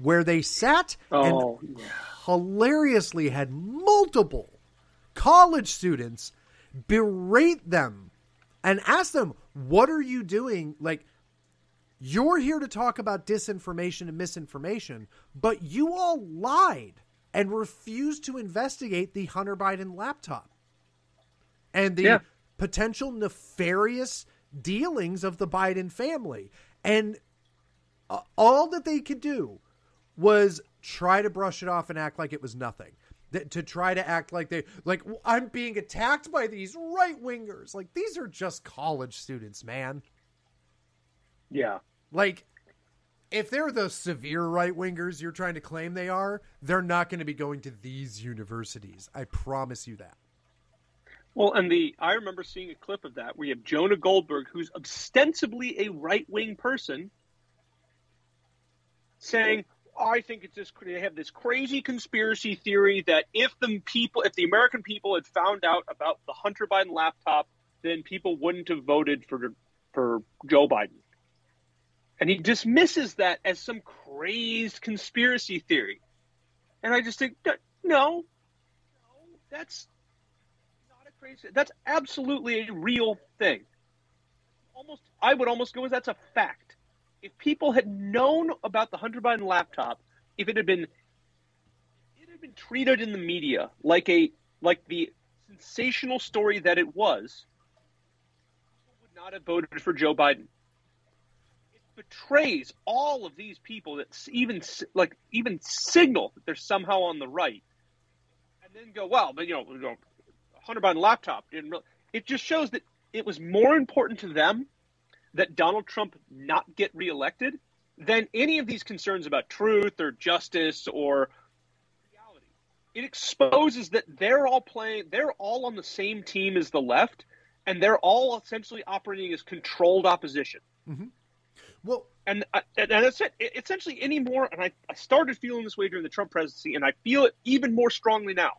Speaker 2: where they sat
Speaker 4: Oh,
Speaker 2: and
Speaker 4: yeah.
Speaker 2: hilariously had multiple college students berate them and ask them, What are you doing? Like, you're here to talk about disinformation and misinformation, but you all lied and refused to investigate the Hunter Biden laptop and the
Speaker 4: Yeah.
Speaker 2: potential nefarious dealings of the Biden family. And uh, all that they could do was try to brush it off and act like it was nothing. That, to try to act like they like I'm being attacked by these right wingers. Like these are just college students, man.
Speaker 4: Yeah.
Speaker 2: Like if they're the severe right wingers you're trying to claim they are, they're not going to be going to these universities. I promise you that.
Speaker 4: Well, and the I remember seeing a clip of that where you have Jonah Goldberg, who's ostensibly a right wing person, saying, "I think it's this." They have this crazy conspiracy theory that if the people, if the American people had found out about the Hunter Biden laptop, then people wouldn't have voted for for Joe Biden. And he dismisses that as some crazed conspiracy theory. And I just think, no, no, that's not a crazy. That's absolutely a real thing. Almost, I would almost go as that's a fact. If people had known about the Hunter Biden laptop, if it had been, it had been treated in the media like a like the sensational story that it was, would not have voted for Joe Biden. It betrays all of these people that even like even signal that they're somehow on the right, and then go, well, but you know, you know Hunter Biden laptop didn't really. It just shows that it was more important to them that Donald Trump not get reelected then any of these concerns about truth or justice or reality. It exposes that they're all playing, they're all on the same team as the left, and they're all essentially operating as controlled opposition.
Speaker 2: Well,
Speaker 4: And, uh, and that's it. It- Essentially, anymore. And I, I started feeling this way during the Trump presidency, and I feel it even more strongly now.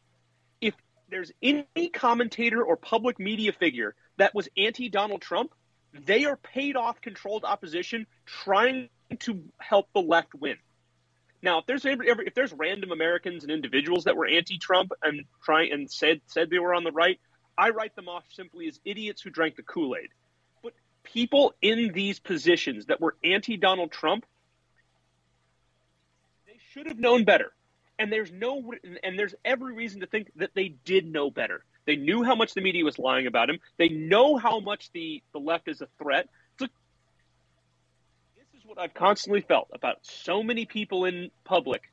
Speaker 4: If there's any commentator or public media figure that was anti Donald Trump, they are paid off controlled opposition trying to help the left win. Now, if there's if there's random Americans and individuals that were anti-Trump and trying and said said they were on the right, I write them off simply as idiots who drank the Kool-Aid. But people in these positions that were anti-Donald Trump, they should have known better. And there's no and there's every reason to think that they did know better. They knew how much the media was lying about him. They know how much the, the left is a threat. this is what I've constantly felt about so many people in public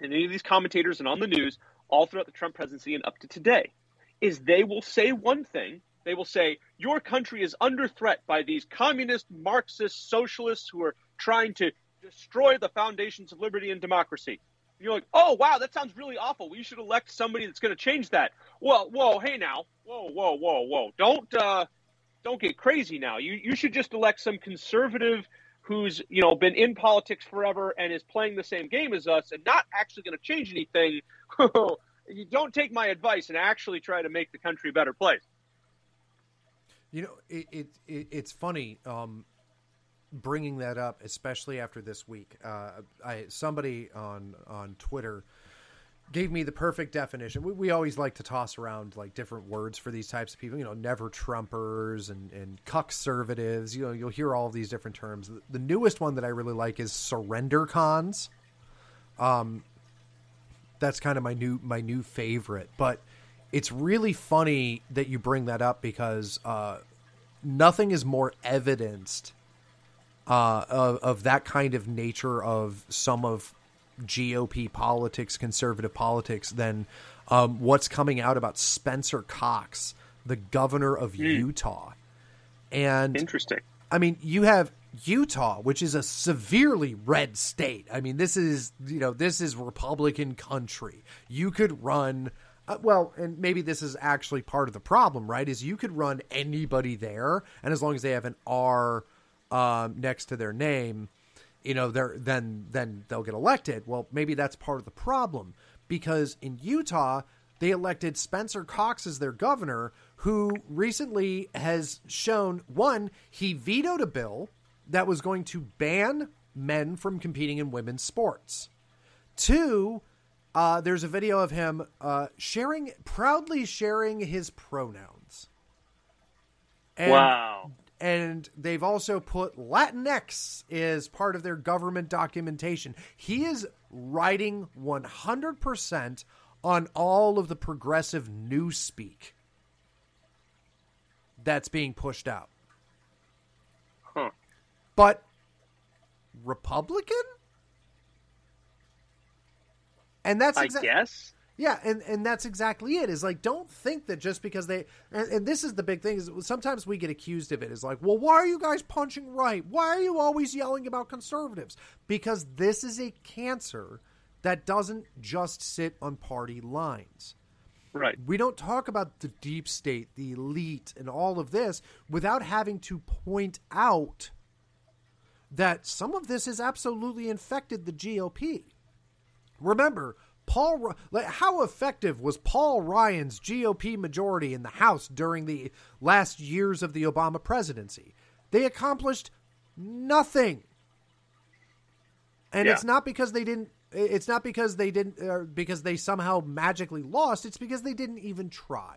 Speaker 4: and any of these commentators and on the news all throughout the Trump presidency and up to today is they will say one thing. They will say, Your country is under threat by these communist, Marxist, socialists who are trying to destroy the foundations of liberty and democracy. You're like, oh, wow, that sounds really awful. We should elect somebody that's going to change that. Well, whoa, hey now. Whoa, whoa, whoa, whoa. Don't, uh, don't get crazy now. You, you should just elect some conservative who's, you know, been in politics forever and is playing the same game as us and not actually going to change anything. you don't take my advice and actually try to make the country a better place.
Speaker 2: You know, it, it, it it's funny um, bringing that up, especially after this week. Uh, I somebody on on Twitter gave me the perfect definition. We, we, always like to toss around like different words for these types of people. You know, never Trumpers and and conservatives. You know, you'll hear all these different terms. The, the newest one that I really like is surrender cons. Um, that's kind of my new my new favorite. But it's really funny that you bring that up because uh, nothing is more evidenced uh, of, of that kind of nature of some of GOP politics, conservative politics, than um, what's coming out about Spencer Cox, the governor of mm. Utah. And
Speaker 4: interesting.
Speaker 2: I mean, you have Utah, which is a severely red state. I mean, this is you know this is Republican country. You could run. Uh, well, and maybe this is actually part of the problem, right? Is you could run anybody there, and as long as they have an R um, next to their name, you know, they're then then they'll get elected. Well, maybe that's part of the problem because in Utah they elected Spencer Cox as their governor, who recently has shown one he vetoed a bill that was going to ban men from competing in women's sports. Two, uh, there's a video of him uh, sharing, proudly sharing his pronouns.
Speaker 4: And, wow.
Speaker 2: And they've also put Latinx as part of their government documentation. He is writing 100% on all of the progressive newspeak that's being pushed out but Republican? And that's
Speaker 4: exa- I guess.
Speaker 2: Yeah, and, and that's exactly it. Is like don't think that just because they and, and, this is the big thing is sometimes we get accused of it is like, well, why are you guys punching right? Why are you always yelling about conservatives? Because this is a cancer that doesn't just sit on party lines.
Speaker 4: Right.
Speaker 2: We don't talk about the deep state, the elite, and all of this without having to point out that some of this has absolutely infected the GOP. Remember, Paul, like, how effective was Paul Ryan's GOP majority in the House during the last years of the Obama presidency? They accomplished nothing. And yeah. it's not because they didn't it's not because they didn't or because they somehow magically lost, it's because they didn't even try.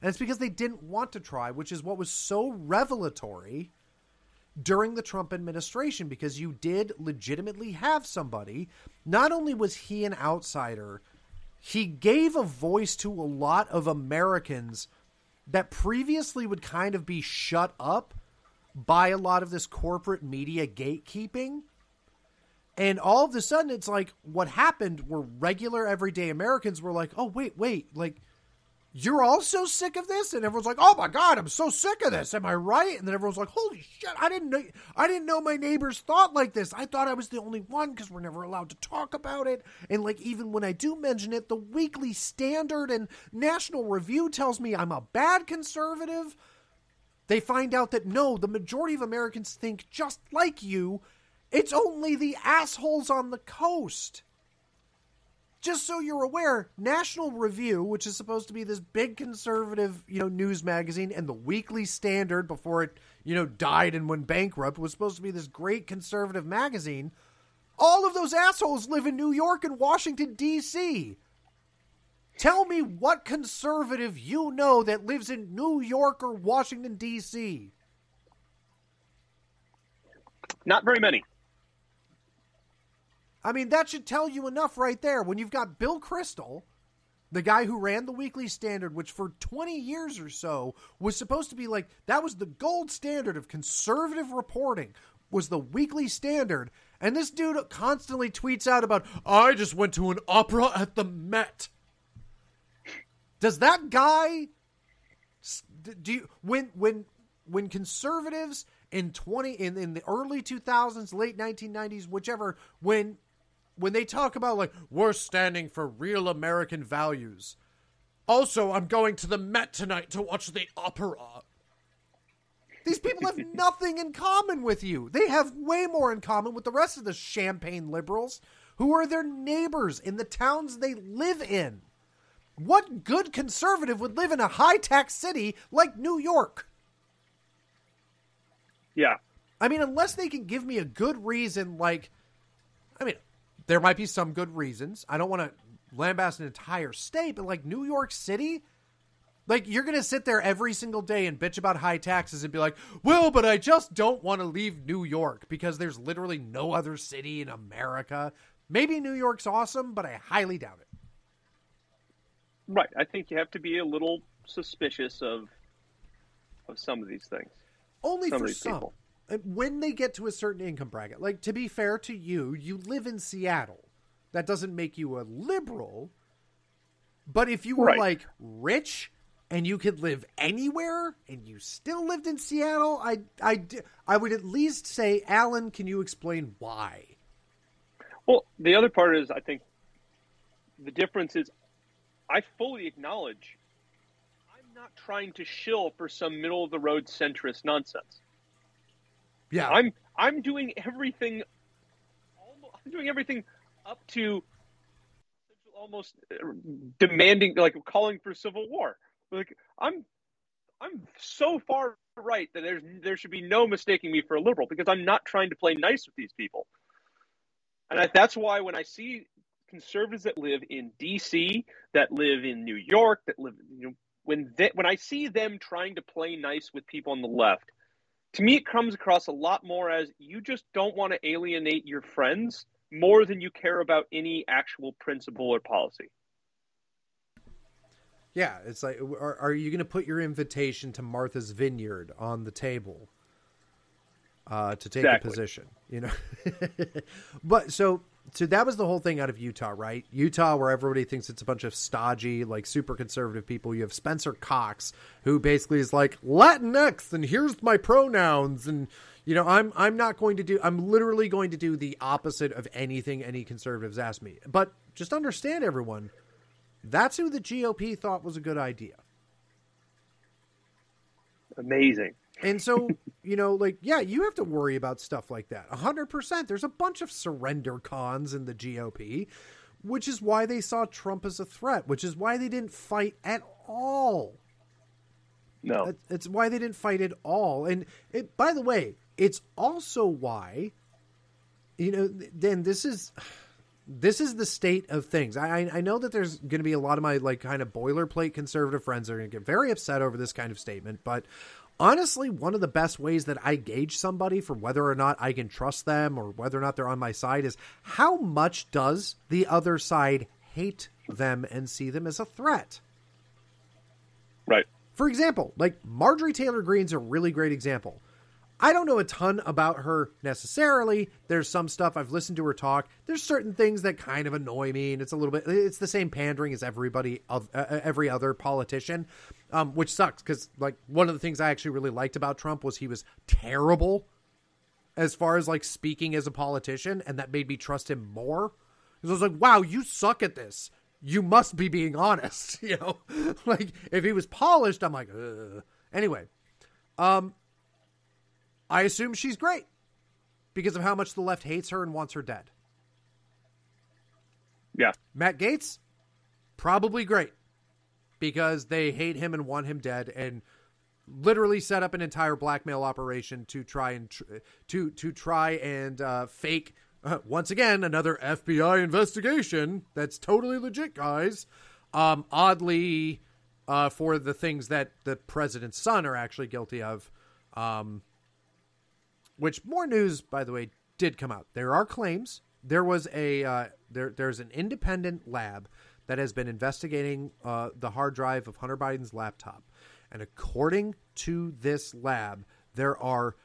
Speaker 2: And it's because they didn't want to try, which is what was so revelatory during the Trump administration because you did legitimately have somebody. Not only was he an outsider, he gave a voice to a lot of Americans that previously would kind of be shut up by a lot of this corporate media gatekeeping. And all of a sudden, it's like what happened were regular everyday Americans were like, oh, wait, wait, like you're also sick of this? And everyone's like oh my god i'm so sick of this. Am i right? And then everyone's like holy shit i didn't know i didn't know my neighbors thought like this. I thought i was the only one because we're never allowed to talk about it. And like even when i do mention it the weekly standard and national review tells me i'm a bad conservative. They find out that no the majority of americans think just like you. It's only the assholes on the coast just so you're aware, National Review, which is supposed to be this big conservative, you know, news magazine, and the Weekly Standard before it, you know, died and went bankrupt, was supposed to be this great conservative magazine. All of those assholes live in New York and Washington D.C. Tell me what conservative you know that lives in New York or Washington D.C.
Speaker 4: Not very many.
Speaker 2: I mean, that should tell you enough right there. When you've got Bill Kristol, the guy who ran the Weekly Standard, which for 20 years or so was supposed to be like that was the gold standard of conservative reporting, was the Weekly Standard. And this dude constantly tweets out about, I just went to an opera at the Met. Does that guy do you, when when when conservatives in 20 in, in the early 2000s late 1990s whichever when when they talk about like we're standing for real American values. Also, I'm going to the Met tonight to watch the opera. These people have nothing in common with you. They have way more in common with the rest of the champagne liberals who are their neighbors in the towns they live in. What good conservative would live in a high tax city like New York?
Speaker 4: Yeah.
Speaker 2: I mean, unless they can give me a good reason, like, I mean, there might be some good reasons. I don't want to lambast an entire state, but like New York City, like you're going to sit there every single day and bitch about high taxes and be like, well, but I just don't want to leave New York because there's literally no other city in America. Maybe New York's awesome, but I highly doubt it.
Speaker 4: Right. I think you have to be a little suspicious of of some of these things.
Speaker 2: Only
Speaker 4: Some
Speaker 2: for some.
Speaker 4: people.
Speaker 2: Uh, When they get to a certain income bracket, like to be fair to you, you live in Seattle. That doesn't make you a liberal. But if you were
Speaker 4: Right.
Speaker 2: like rich and you could live anywhere and you still lived in Seattle, I, I, I would at least say, Alan, can you explain why?
Speaker 4: Well, the other part is I think the difference is I fully acknowledge I'm not trying to shill for some middle of the road centrist nonsense.
Speaker 2: Yeah,
Speaker 4: I'm I'm doing everything I'm doing everything up to almost uh, demanding like calling for civil war. Like I'm I'm so far right that there's there should be no mistaking me for a liberal because I'm not trying to play nice with these people. And I, that's why when I see conservatives that live in D.C., that live in New York, that live, you know, when they, when I see them trying to play nice with people on the left, to me it comes across a lot more as you just don't want to alienate your friends more than you care about any actual principle or policy.
Speaker 2: yeah. It's like, are, are you going to put your invitation to Martha's Vineyard on the table uh, to take
Speaker 4: Exactly.
Speaker 2: a position? You know, but so so that was the whole thing out of Utah, right? Utah, where everybody thinks it's a bunch of stodgy, like super conservative people. You have Spencer Cox, who basically is like Latinx, and here's my pronouns, and you know, I'm I'm not going to do. I'm literally going to do the opposite of anything any conservatives ask me. But just understand, everyone, that's who the GOP thought was a good idea.
Speaker 4: Amazing.
Speaker 2: And so, you know, like, yeah, you have to worry about stuff like that. 100%. There's a bunch of surrender cons in the GOP, which is why they saw Trump as a threat, which is why they didn't fight at all.
Speaker 4: No.
Speaker 2: It's why they didn't fight at all. And it, by the way, it's also why, you know, then this is. This is the state of things. I, I- I know that there's going to be a lot of my like kind of boilerplate conservative friends that are going to get very upset over this kind of statement, but honestly, one of the best ways that I gauge somebody for whether or not I can trust them or whether or not they're on my side is how much does the other side hate them and see them as a threat?
Speaker 4: Right.
Speaker 2: For example, like Marjorie Taylor Greene's a really great example. I don't know a ton about her necessarily. There's some stuff I've listened to her talk. There's certain things that kind of annoy me, and it's a little bit. It's the same pandering as everybody, of uh, every other politician, um, which sucks because like one of the things I actually really liked about Trump was he was terrible as far as like speaking as a politician, and that made me trust him more. Because I was like, wow, you suck at this. You must be being honest. You know, like if he was polished, I'm like, Ugh. anyway. Um, I assume she's great because of how much the left hates her and wants her dead.
Speaker 4: Yeah.
Speaker 2: Matt Gaetz, probably great because they hate him and want him dead and literally set up an entire blackmail operation to try and tr- to to try and uh, fake uh, once again another FBI investigation that's totally legit, guys. Um, oddly, uh, for the things that the president's son are actually guilty of, um, which more news, by the way, did come out. There are claims. There was a uh, there. There's an independent lab that has been investigating uh, the hard drive of Hunter Biden's laptop, and according to this lab, there are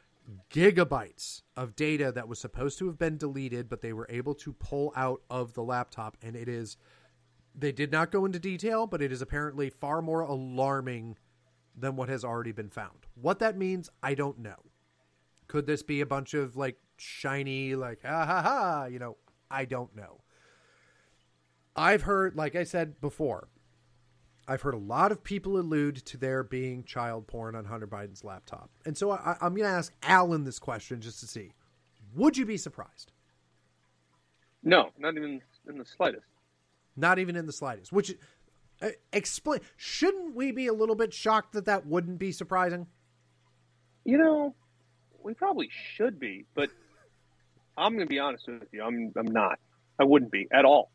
Speaker 2: gigabytes of data that was supposed to have been deleted, but they were able to pull out of the laptop, and it is. They did not go into detail, but it is apparently far more alarming than what has already been found. What that means, I don't know. Could this be a bunch of like shiny, like ha ha ha? You know, I don't know. I've heard, like I said before, I've heard a lot of people allude to there being child porn on Hunter Biden's laptop, and so I, I'm going to ask Alan this question just to see: Would you be surprised?
Speaker 4: No, not even in the slightest.
Speaker 2: Not even in the slightest. Which uh, explain? Shouldn't we be a little bit shocked that that wouldn't be surprising?
Speaker 4: You know, we probably should be, but I'm going to be honest with you. I'm I'm not. I wouldn't be at all,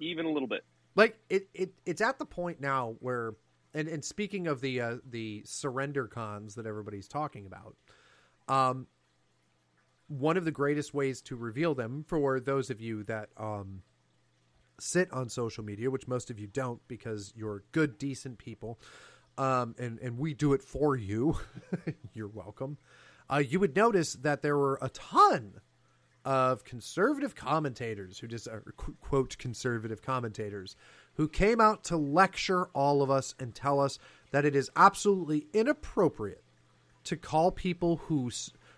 Speaker 4: even a little bit.
Speaker 2: Like it, it it's at the point now where, and and speaking of the uh, the surrender cons that everybody's talking about, um, one of the greatest ways to reveal them for those of you that um sit on social media, which most of you don't because you're good, decent people, um, and and we do it for you. you're welcome. Uh, you would notice that there were a ton of conservative commentators who just are quote conservative commentators who came out to lecture all of us and tell us that it is absolutely inappropriate to call people who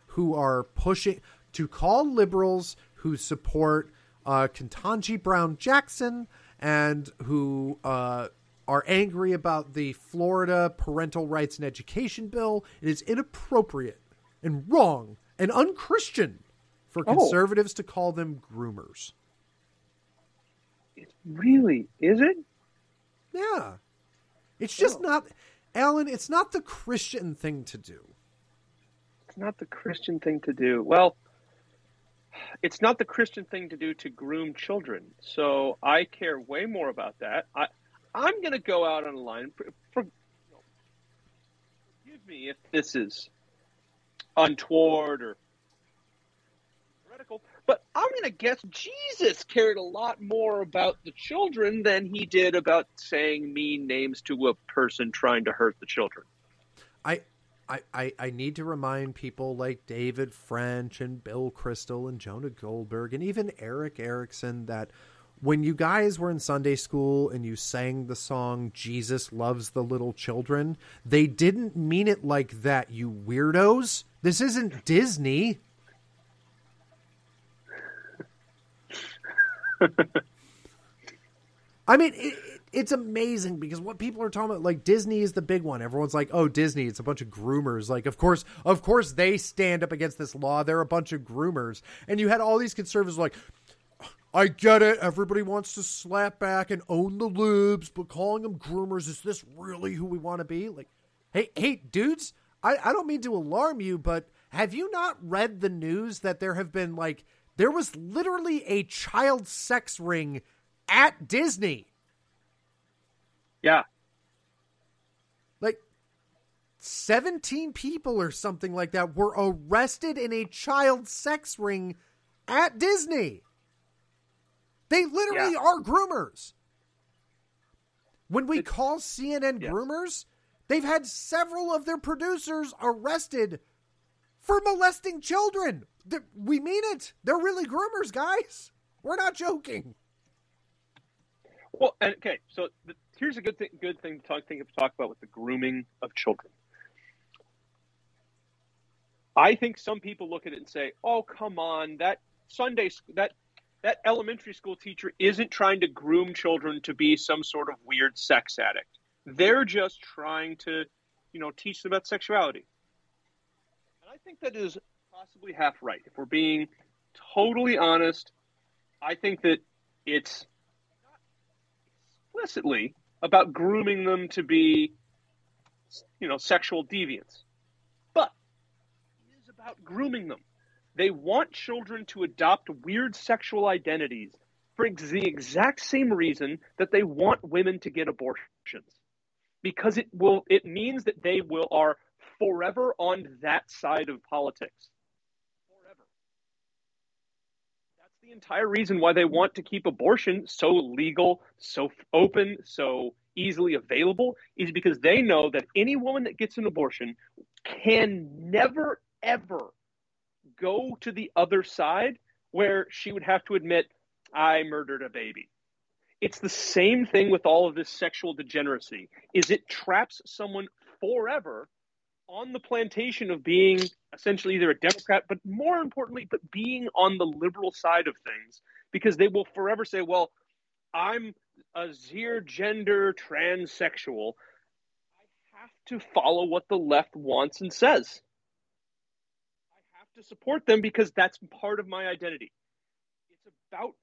Speaker 2: who are pushing to call liberals who support uh, Ketanji Brown Jackson and who uh, are angry about the Florida Parental Rights and Education Bill. It is inappropriate and wrong and unchristian for
Speaker 4: Oh.
Speaker 2: conservatives to call them groomers.
Speaker 4: It really is it?
Speaker 2: Yeah. It's just
Speaker 4: Oh.
Speaker 2: not, Alan, it's not the Christian thing to do.
Speaker 4: It's not the Christian thing to do. Well, it's not the Christian thing to do to groom children. So I care way more about that. I I'm going to go out on a line for, for forgive me if this is untoward or but I'm going to guess Jesus cared a lot more about the children than he did about saying mean names to a person trying to hurt the children.
Speaker 2: I, I, I, I need to remind people like David French and Bill Kristol and Jonah Goldberg and even Erick Erickson that when you guys were in Sunday school and you sang the song Jesus Loves the Little Children, they didn't mean it like that, you weirdos. This isn't Disney. I mean, it, it- it's amazing because what people are talking about, like Disney is the big one. Everyone's like, "Oh, Disney, it's a bunch of groomers." Like, of course, of course, they stand up against this law. They're a bunch of groomers, and you had all these conservatives like, "I get it. Everybody wants to slap back and own the libs, but calling them groomers is this really who we want to be?" Like, hey, hey, dudes, I, I don't mean to alarm you, but have you not read the news that there have been like there was literally a child sex ring at Disney?
Speaker 4: Yeah,
Speaker 2: like 17 people or something like that were arrested in a child sex ring at Disney. They literally
Speaker 4: Yeah.
Speaker 2: are groomers. When we
Speaker 4: It's-
Speaker 2: call CNN
Speaker 4: Yeah.
Speaker 2: groomers, they've had several of their producers arrested for molesting children. They're- we mean it. They're really groomers, guys. We're not joking.
Speaker 4: Well, okay, so the, here's a good thing. Good thing to talk, think of, talk about with the grooming of children. I think some people look at it and say, "Oh, come on, that Sunday that that elementary school teacher isn't trying to groom children to be some sort of weird sex addict. They're just trying to, you know, teach them about sexuality." And I think that is possibly half right. If we're being totally honest, I think that it's explicitly about grooming them to be, you know, sexual deviants. But it is about grooming them. They want children to adopt weird sexual identities for the exact same reason that they want women to get abortions. Because it will it means that they will are forever on that side of politics. Forever. That's the entire reason why they want to keep abortion so legal, so open, so easily available is because they know that any woman that gets an abortion can never ever go to the other side where she would have to admit I murdered a baby. It's the same thing with all of this sexual degeneracy. Is it traps someone forever on the plantation of being essentially either a Democrat, but more importantly, but being on the liberal side of things, because they will forever say, well, I'm a zero gender transsexual. I have to follow what the left wants and says. I have to support them because that's part of my identity. It's about,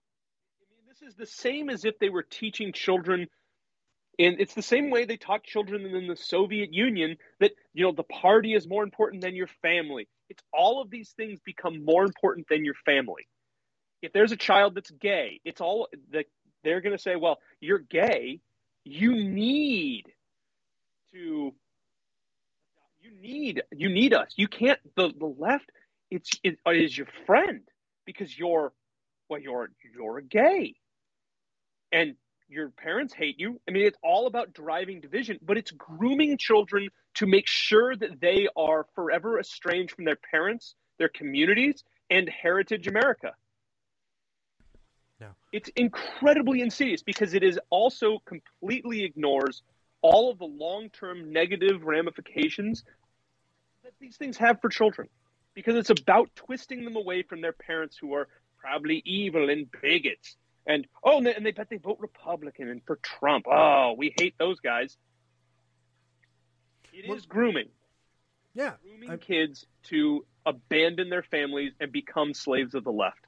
Speaker 4: I mean, this is the same as if they were teaching children and it's the same way they taught children in the Soviet Union that, you know, the party is more important than your family. It's all of these things become more important than your family. If there's a child that's gay, it's all that they're going to say, well, you're gay. You need to, you need, you need us. You can't, the, the left, it's, it is your friend because you're, well, you're, you're gay. And your parents hate you. I mean, it's all about driving division, but it's grooming children to make sure that they are forever estranged from their parents, their communities, and heritage America.
Speaker 2: No.
Speaker 4: It's incredibly insidious because it is also completely ignores all of the long-term negative ramifications that these things have for children because it's about twisting them away from their parents who are probably evil and bigots and oh, and they, and they bet they vote Republican and for Trump. Oh, we hate those guys. It
Speaker 2: well,
Speaker 4: is grooming.
Speaker 2: Yeah,
Speaker 4: grooming I, kids to abandon their families and become slaves of the left.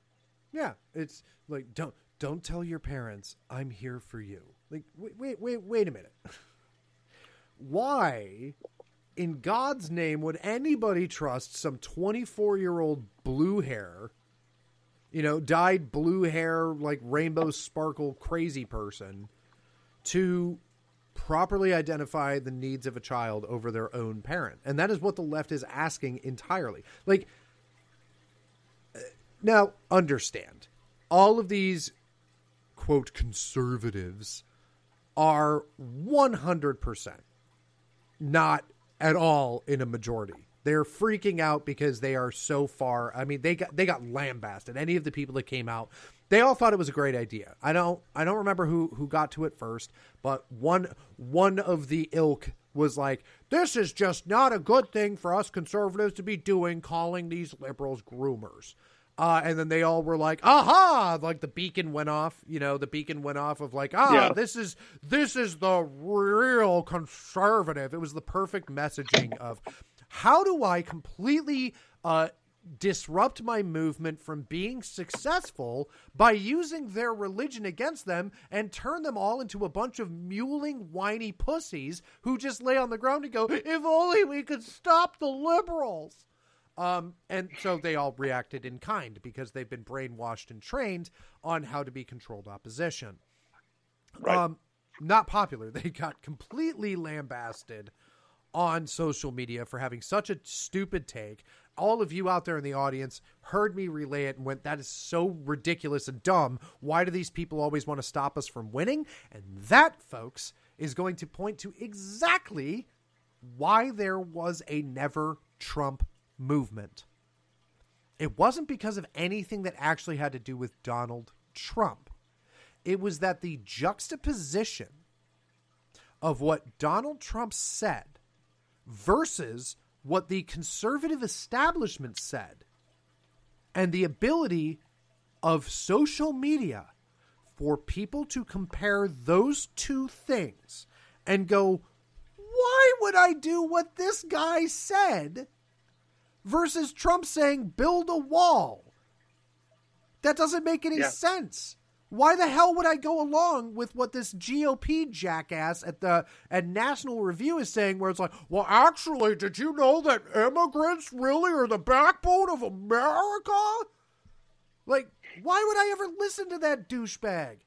Speaker 2: Yeah, it's like don't don't tell your parents I'm here for you. Like wait wait wait wait a minute. Why in God's name would anybody trust some 24 year old blue hair you know, dyed blue hair, like rainbow sparkle crazy person to properly identify the needs of a child over their own parent. And that is what the left is asking entirely. Like, uh, now understand all of these quote conservatives are 100% not at all in a majority they're freaking out because they are so far. I mean, they got they got lambasted. Any of the people that came out, they all thought it was a great idea. I don't I don't remember who who got to it first, but one one of the ilk was like, "This is just not a good thing for us conservatives to be doing, calling these liberals groomers." Uh, and then they all were like, "Aha!" Like the beacon went off. You know, the beacon went off of like, "Ah, yeah. this is this is the real conservative." It was the perfect messaging of how do I completely uh, disrupt my movement from being successful by using their religion against them and turn them all into a bunch of mewling, whiny pussies who just lay on the ground and go, if only we could stop the liberals. Um, and so they all reacted in kind because they've been brainwashed and trained on how to be controlled opposition. Right. Um, not popular. They got completely lambasted on social media for having such a stupid take. All of you out there in the audience heard me relay it and went, that is so ridiculous and dumb. Why do these people always want to stop us from winning? And that, folks, is going to point to exactly why there was a never Trump movement. It wasn't because of anything that actually had to do with Donald Trump. It was that the juxtaposition of what Donald Trump said versus what the conservative establishment said and the ability of social media for people to compare those two things and go, why would I do what this guy said versus Trump saying build a wall? That doesn't make any yeah. sense. Why the hell would I go along with what this GOP jackass at the at National Review is saying, where it's like, well, actually, did you know that immigrants really are the backbone of America? Like, why would I ever listen to that douchebag?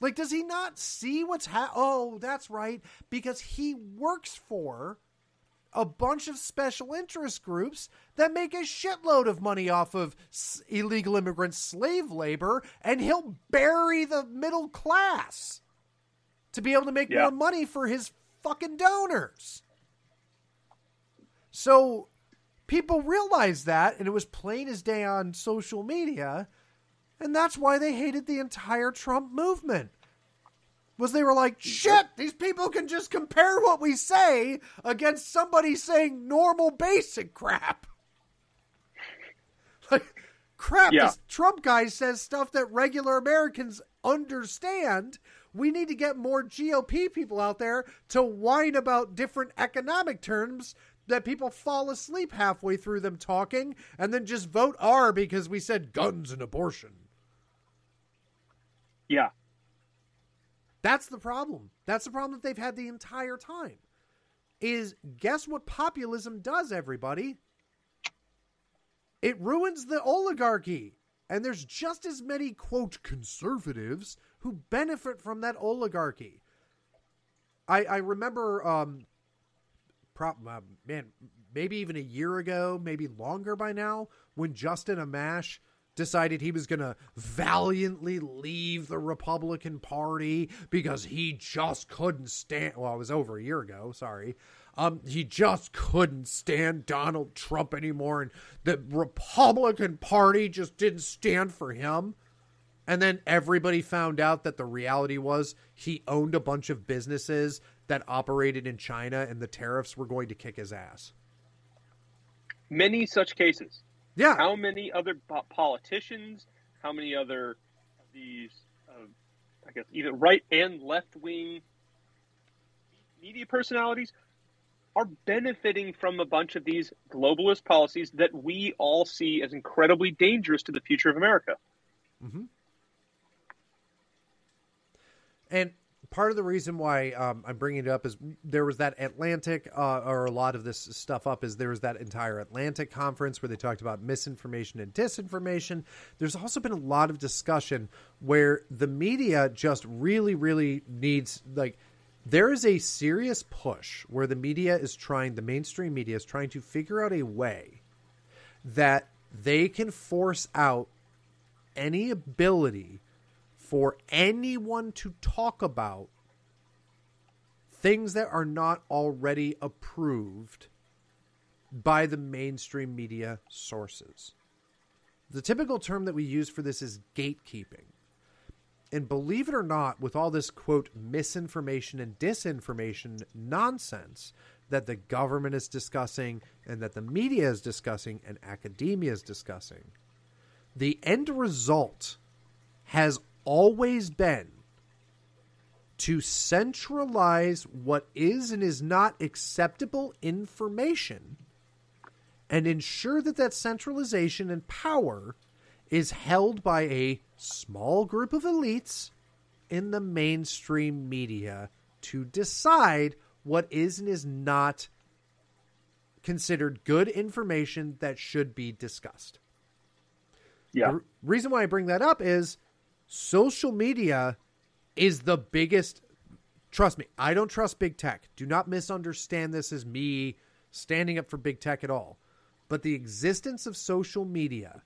Speaker 2: Like, does he not see what's ha? Oh, that's right, because he works for a bunch of special interest groups that make a shitload of money off of s- illegal immigrant slave labor, and he'll bury the middle class to be able to make
Speaker 4: Yeah.
Speaker 2: more money for his fucking donors. So people realized that, and it was plain as day on social media, and that's why they hated the entire Trump movement. Was they were like, shit, these people can just compare what we say against somebody saying normal basic crap. Like, crap,
Speaker 4: Yeah.
Speaker 2: this Trump guy says stuff that regular Americans understand. We need to get more GOP people out there to whine about different economic terms that people fall asleep halfway through them talking and then just vote R because we said guns and abortion.
Speaker 4: Yeah.
Speaker 2: That's the problem. That's the problem that they've had the entire time. Is guess what populism does, everybody? It ruins the oligarchy. And there's just as many, quote, conservatives who benefit from that oligarchy. I, I remember, um, prop, uh, man, maybe even a year ago, maybe longer by now, when Justin Amash decided he was going to valiantly leave the Republican Party because he just couldn't stand. Well, it was over a year ago. Sorry. Um, he just couldn't stand Donald Trump anymore, and the Republican Party just didn't stand for him. And then everybody found out that the reality was he owned a bunch of businesses that operated in China, and the tariffs were going to kick his ass.
Speaker 4: Many such cases.
Speaker 2: Yeah.
Speaker 4: How many other politicians? How many other of these? Uh, I guess either right and left wing media personalities are benefiting from a bunch of these globalist policies that we all see as incredibly dangerous to the future of America.
Speaker 2: And part of the reason why um, I'm bringing it up is there was that Atlantic, uh, or a lot of this stuff up, is there was that entire Atlantic conference where they talked about misinformation and disinformation. There's also been a lot of discussion where the media just really, really needs, like, there is a serious push where the media is trying, the mainstream media is trying to figure out a way that they can force out any ability for anyone to talk about things that are not already approved by the mainstream media sources. The typical term that we use for this is gatekeeping. And believe it or not, with all this quote misinformation and disinformation nonsense that the government is discussing and that the media is discussing and academia is discussing, the end result has always been to centralize what is and is not acceptable information and ensure that that centralization and power is held by a small group of elites in the mainstream media to decide what is and is not considered good information that should be discussed.
Speaker 4: Yeah.
Speaker 2: The reason why I bring that up is social media is the biggest. Trust me, I don't trust big tech. Do not misunderstand this as me standing up for big tech at all. But the existence of social media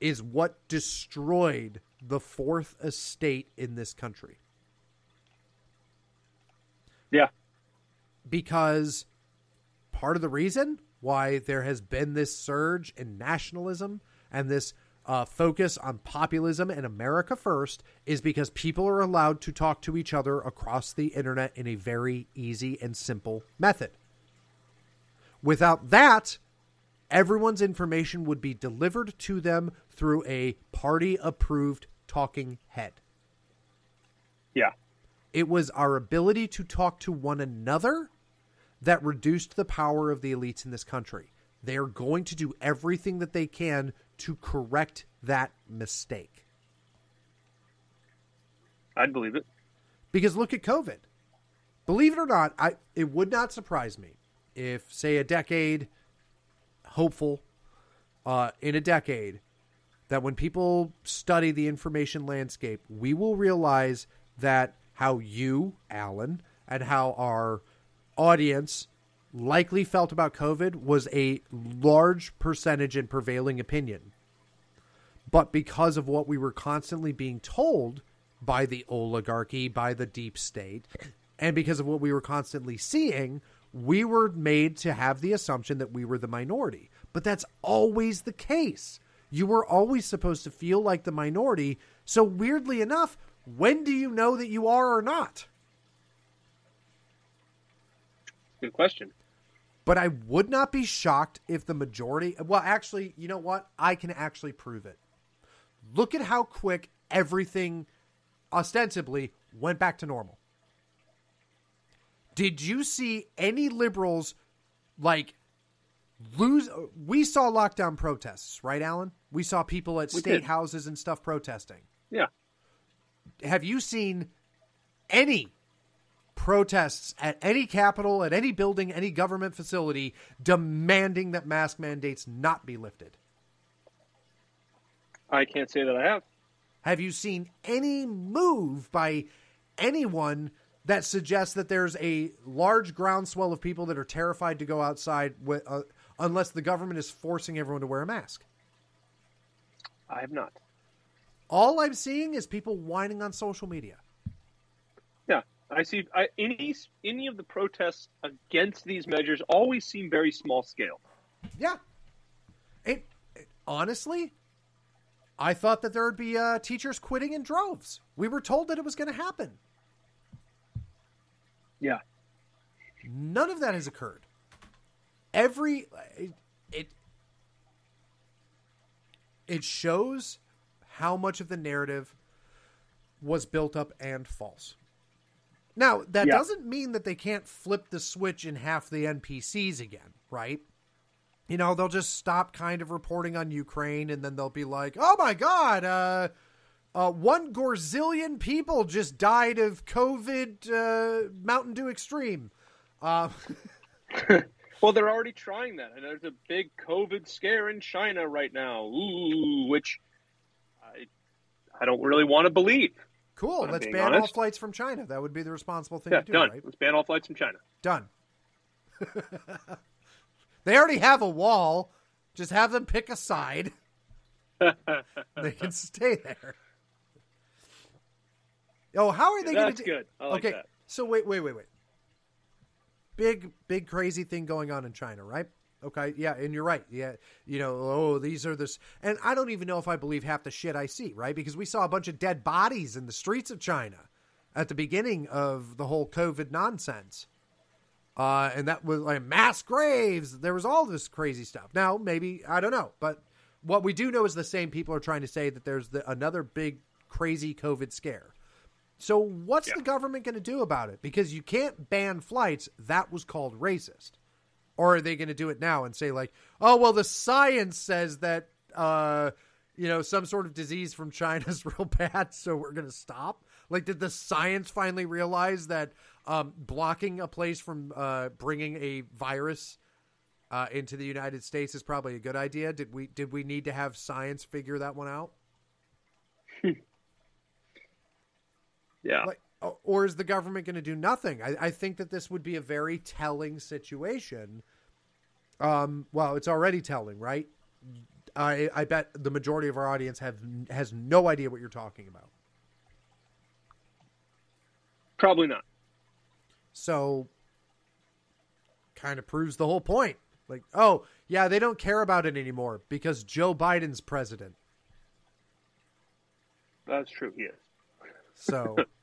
Speaker 2: is what destroyed the fourth estate in this country.
Speaker 4: Yeah.
Speaker 2: because part of the reason why there has been this surge in nationalism and this uh, focus on populism and America first is because people are allowed to talk to each other across the internet in a very easy and simple method. Without that, everyone's information would be delivered to them through a party approved talking head.
Speaker 4: Yeah.
Speaker 2: It was our ability to talk to one another that reduced the power of the elites in this country. They are going to do everything that they can to correct that mistake.
Speaker 4: I'd believe it.
Speaker 2: Because look at COVID. Believe it or not, I it would not surprise me if, say, a decade, hopeful, uh, in a decade, that when people study the information landscape, we will realize that how you, Alan, and how our audience likely felt about COVID was a large percentage and prevailing opinion. But because of what we were constantly being told by the oligarchy, by the deep state, and because of what we were constantly seeing, we were made to have the assumption that we were the minority. But that's always the case. You were always supposed to feel like the minority. So, weirdly enough, when do you know that you are or not?
Speaker 4: Good question.
Speaker 2: But I would not be shocked if the majority. Well, actually, you know what? I can actually prove it. Look at how quick everything ostensibly went back to normal. Did you see any liberals like lose? We saw lockdown protests, right, Alan? We saw people at
Speaker 4: We
Speaker 2: state
Speaker 4: did.
Speaker 2: houses and stuff protesting.
Speaker 4: Yeah.
Speaker 2: Have you seen any protests at any capital, at any building, any government facility demanding that mask mandates not be lifted?
Speaker 4: I can't say that I have.
Speaker 2: Have you seen any move by anyone that suggests that there's a large groundswell of people that are terrified to go outside with, uh, unless the government is forcing everyone to wear a mask?
Speaker 4: I have not.
Speaker 2: All I'm seeing is people whining on social media.
Speaker 4: I see. I, any any of the protests against these measures always seem very small scale.
Speaker 2: Yeah. It, it- honestly, I thought that there would be uh, teachers quitting in droves. We were told that it was going to happen.
Speaker 4: Yeah,
Speaker 2: None of that has occurred. Every it it, it shows how much of the narrative was built up and false. Now, that
Speaker 4: Yeah.
Speaker 2: doesn't mean that they can't flip the switch in half the NPCs again, right? You know, they'll just stop kind of reporting on Ukraine and then they'll be like, "Oh my god, uh uh, one gorzillion people just died of COVID uh, Mountain Dew Extreme. Uh,
Speaker 4: Well, they're already trying that, and there's a big COVID scare in China right now. Ooh, which I I don't really want to believe.
Speaker 2: Cool. Let's ban all flights from China. That would be the responsible thing
Speaker 4: Yeah,
Speaker 2: to do,
Speaker 4: done.
Speaker 2: right?
Speaker 4: Let's ban all flights from China.
Speaker 2: Done. they already have a wall. Just have them pick a side. they can stay there. Oh, how are they going
Speaker 4: That's
Speaker 2: to
Speaker 4: good. I like
Speaker 2: okay,
Speaker 4: that.
Speaker 2: so wait, wait, wait, wait. Big, big, crazy thing going on in China, right? Okay, yeah, and you're right. Yeah, you know, oh, these are this, and I don't even know if I believe half the shit I see, right? Because we saw a bunch of dead bodies in the streets of China at the beginning of the whole COVID nonsense. Uh, and that was like mass graves. There was all this crazy stuff. Now, maybe I don't know, but what we do know is the same people are trying to say that there's the, another big crazy COVID scare. So, what's
Speaker 4: Yeah.
Speaker 2: the government going to do about it? Because you can't ban flights. That was called racist. Or are they going to do it now and say like, "Oh, well, the science says that uh, you know some sort of disease from China is real bad, so we're going to stop"? Like, did the science finally realize that um, blocking a place from uh, bringing a virus uh, into the United States is probably a good idea? Did we did we need to have science figure that one out?
Speaker 4: Yeah.
Speaker 2: like or is the government going to do nothing I, I think that this would be a very telling situation um well it's already telling right i i bet the majority of our audience have has no idea what you're talking about
Speaker 4: Probably not.
Speaker 2: so kind of proves the whole point like oh yeah they don't care about it anymore because joe biden's president
Speaker 4: That's true. He is.
Speaker 2: So,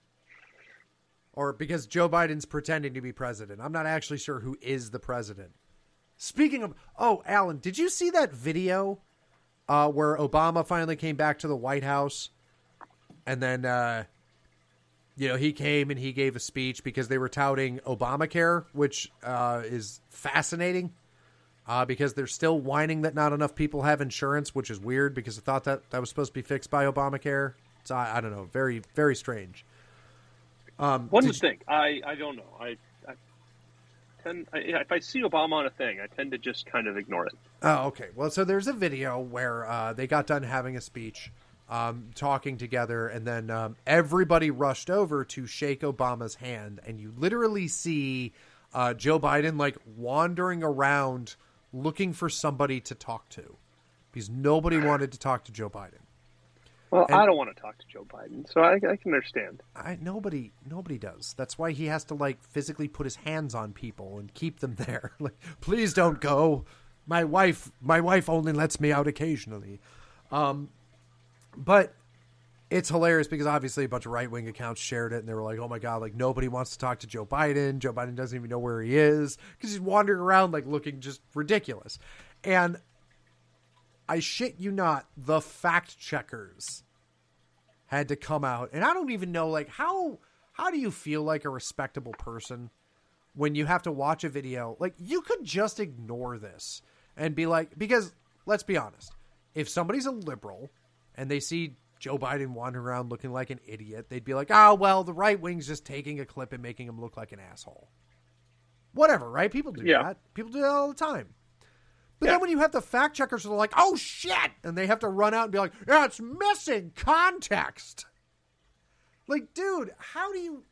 Speaker 2: or because Joe Biden's pretending to be president. I'm not actually sure who is the president. Speaking of, oh, Alan, did you see that video uh, where Obama finally came back to the White House, and then, uh, you know, he came and he gave a speech because they were touting Obamacare, which uh, is fascinating. Uh, because they're still whining that not enough people have insurance, which is weird because I thought that that was supposed to be fixed by Obamacare. So I, I don't know, very very strange. Um,
Speaker 4: One would
Speaker 2: you-
Speaker 4: think. I, I don't know. I, I tend I, if I see Obama on a thing, I tend to just kind of ignore it.
Speaker 2: Oh, okay. Well, so there's a video where uh, they got done having a speech, um, talking together, and then um, everybody rushed over to shake Obama's hand, and you literally see uh, Joe Biden like wandering around looking for somebody to talk to because nobody wanted to talk to Joe Biden.
Speaker 4: Well,
Speaker 2: And-
Speaker 4: I don't want to talk to Joe Biden, so I, I can understand.
Speaker 2: I nobody nobody does. That's why he has to like physically put his hands on people and keep them there. like, please don't go. My wife my wife only lets me out occasionally. Um but it's hilarious because obviously a bunch of right wing accounts shared it and they were like, "Oh my god, like nobody wants to talk to Joe Biden. Joe Biden doesn't even know where he is because he's wandering around like looking just ridiculous." And I shit you not, the fact checkers had to come out. And i don't even know like how how do you feel like a respectable person when you have to watch a video? Like you could just ignore this and be like because let's be honest if somebody's a liberal and they see joe biden wandering around looking like an idiot they'd be like oh well the right wing's just taking a clip and making him look like an asshole. Whatever right? People do
Speaker 4: Yeah.
Speaker 2: that. People do that all the time but
Speaker 4: Yeah.
Speaker 2: then when you have the fact checkers that are like, oh shit, and they have to run out and be like, yeah, it's missing context. Like, dude, how do you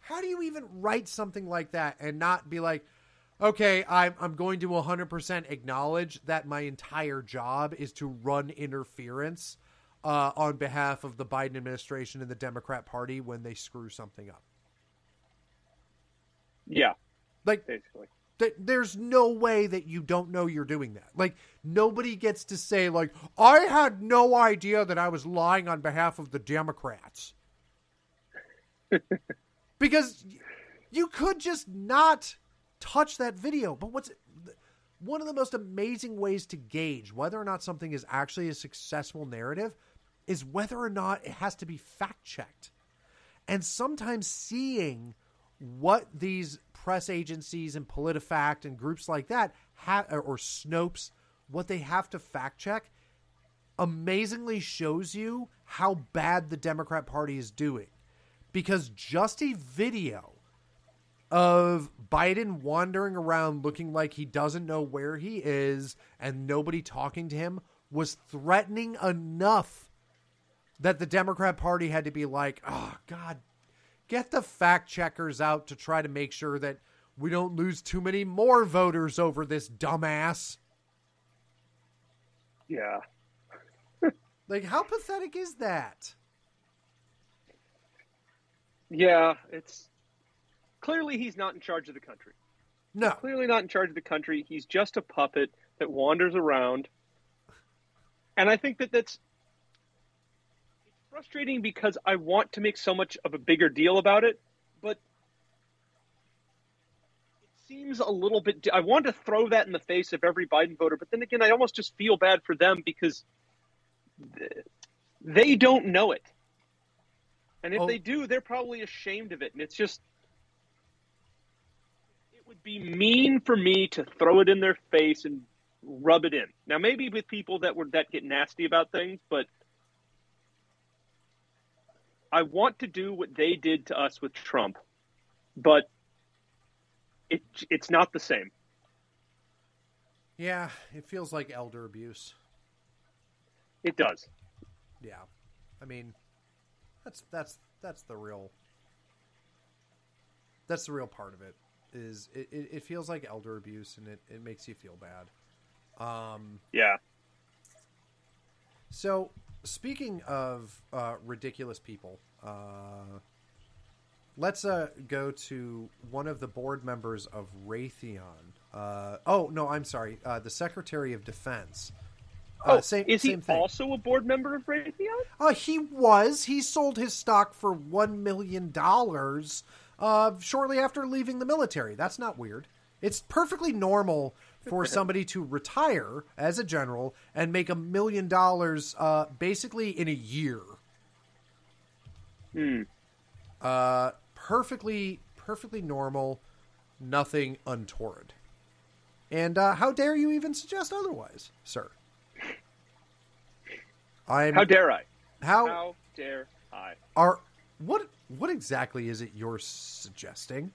Speaker 2: how do you even write something like that and not be like, okay, I'm I'm going to 100% acknowledge that my entire job is to run interference uh, on behalf of the Biden administration and the Democrat Party when they screw something up.
Speaker 4: Yeah,
Speaker 2: Like
Speaker 4: basically.
Speaker 2: Th- there's no way that you don't know you're doing that. Like nobody gets to say like I had no idea that I was lying on behalf of the Democrats. because you could just not touch that video. But what's one of the most amazing ways to gauge whether or not something is actually a successful narrative is whether or not it has to be fact checked. And sometimes seeing what these press agencies and PolitiFact and groups like that have, or Snopes, what they have to fact check, amazingly shows you how bad the Democrat Party is doing. Because just a video of Biden wandering around looking like he doesn't know where he is and nobody talking to him was threatening enough that the Democrat Party had to be like, oh, God, get the fact checkers out to try to make sure that we don't lose too many more voters over this dumbass.
Speaker 4: Yeah.
Speaker 2: Like, how pathetic is that?
Speaker 4: Yeah, it's clearly he's not in charge of the country.
Speaker 2: No.
Speaker 4: Clearly not in charge of the country. He's just a puppet that wanders around. And I think that that's frustrating because I want to make so much of a bigger deal about it, but it seems a little bit I want to throw that in the face of every Biden voter, but then again I almost just feel bad for them because they don't know it. And if
Speaker 2: Oh.
Speaker 4: they do, they're probably ashamed of it. And it's just, it would be mean for me to throw it in their face and rub it in. Now, maybe with people that were that get nasty about things, but I want to do what they did to us with Trump, but it it's not the same.
Speaker 2: Yeah, it feels like elder abuse.
Speaker 4: It does.
Speaker 2: Yeah. I mean, that's that's that's the real that's the real part of it is it, it, feels like elder abuse and it, it makes you feel bad. Um
Speaker 4: Yeah.
Speaker 2: So, speaking of uh, ridiculous people, uh, let's uh, go to one of the board members of Raytheon. Uh, oh no, I'm sorry, uh, the Secretary of Defense. Uh,
Speaker 4: Oh,
Speaker 2: same,
Speaker 4: is he
Speaker 2: thing.
Speaker 4: also a board member of Raytheon?
Speaker 2: Uh, he was. He sold his stock for one million dollars uh, shortly after leaving the military. That's not weird. It's perfectly normal for somebody to retire as a general and make a million dollars uh, basically in a year.
Speaker 4: Hmm.
Speaker 2: Uh, perfectly, perfectly normal. Nothing untoward. And uh, how dare you even suggest otherwise, sir? I'm
Speaker 4: How dare I?
Speaker 2: how
Speaker 4: How dare I?
Speaker 2: are what what exactly is it you're suggesting?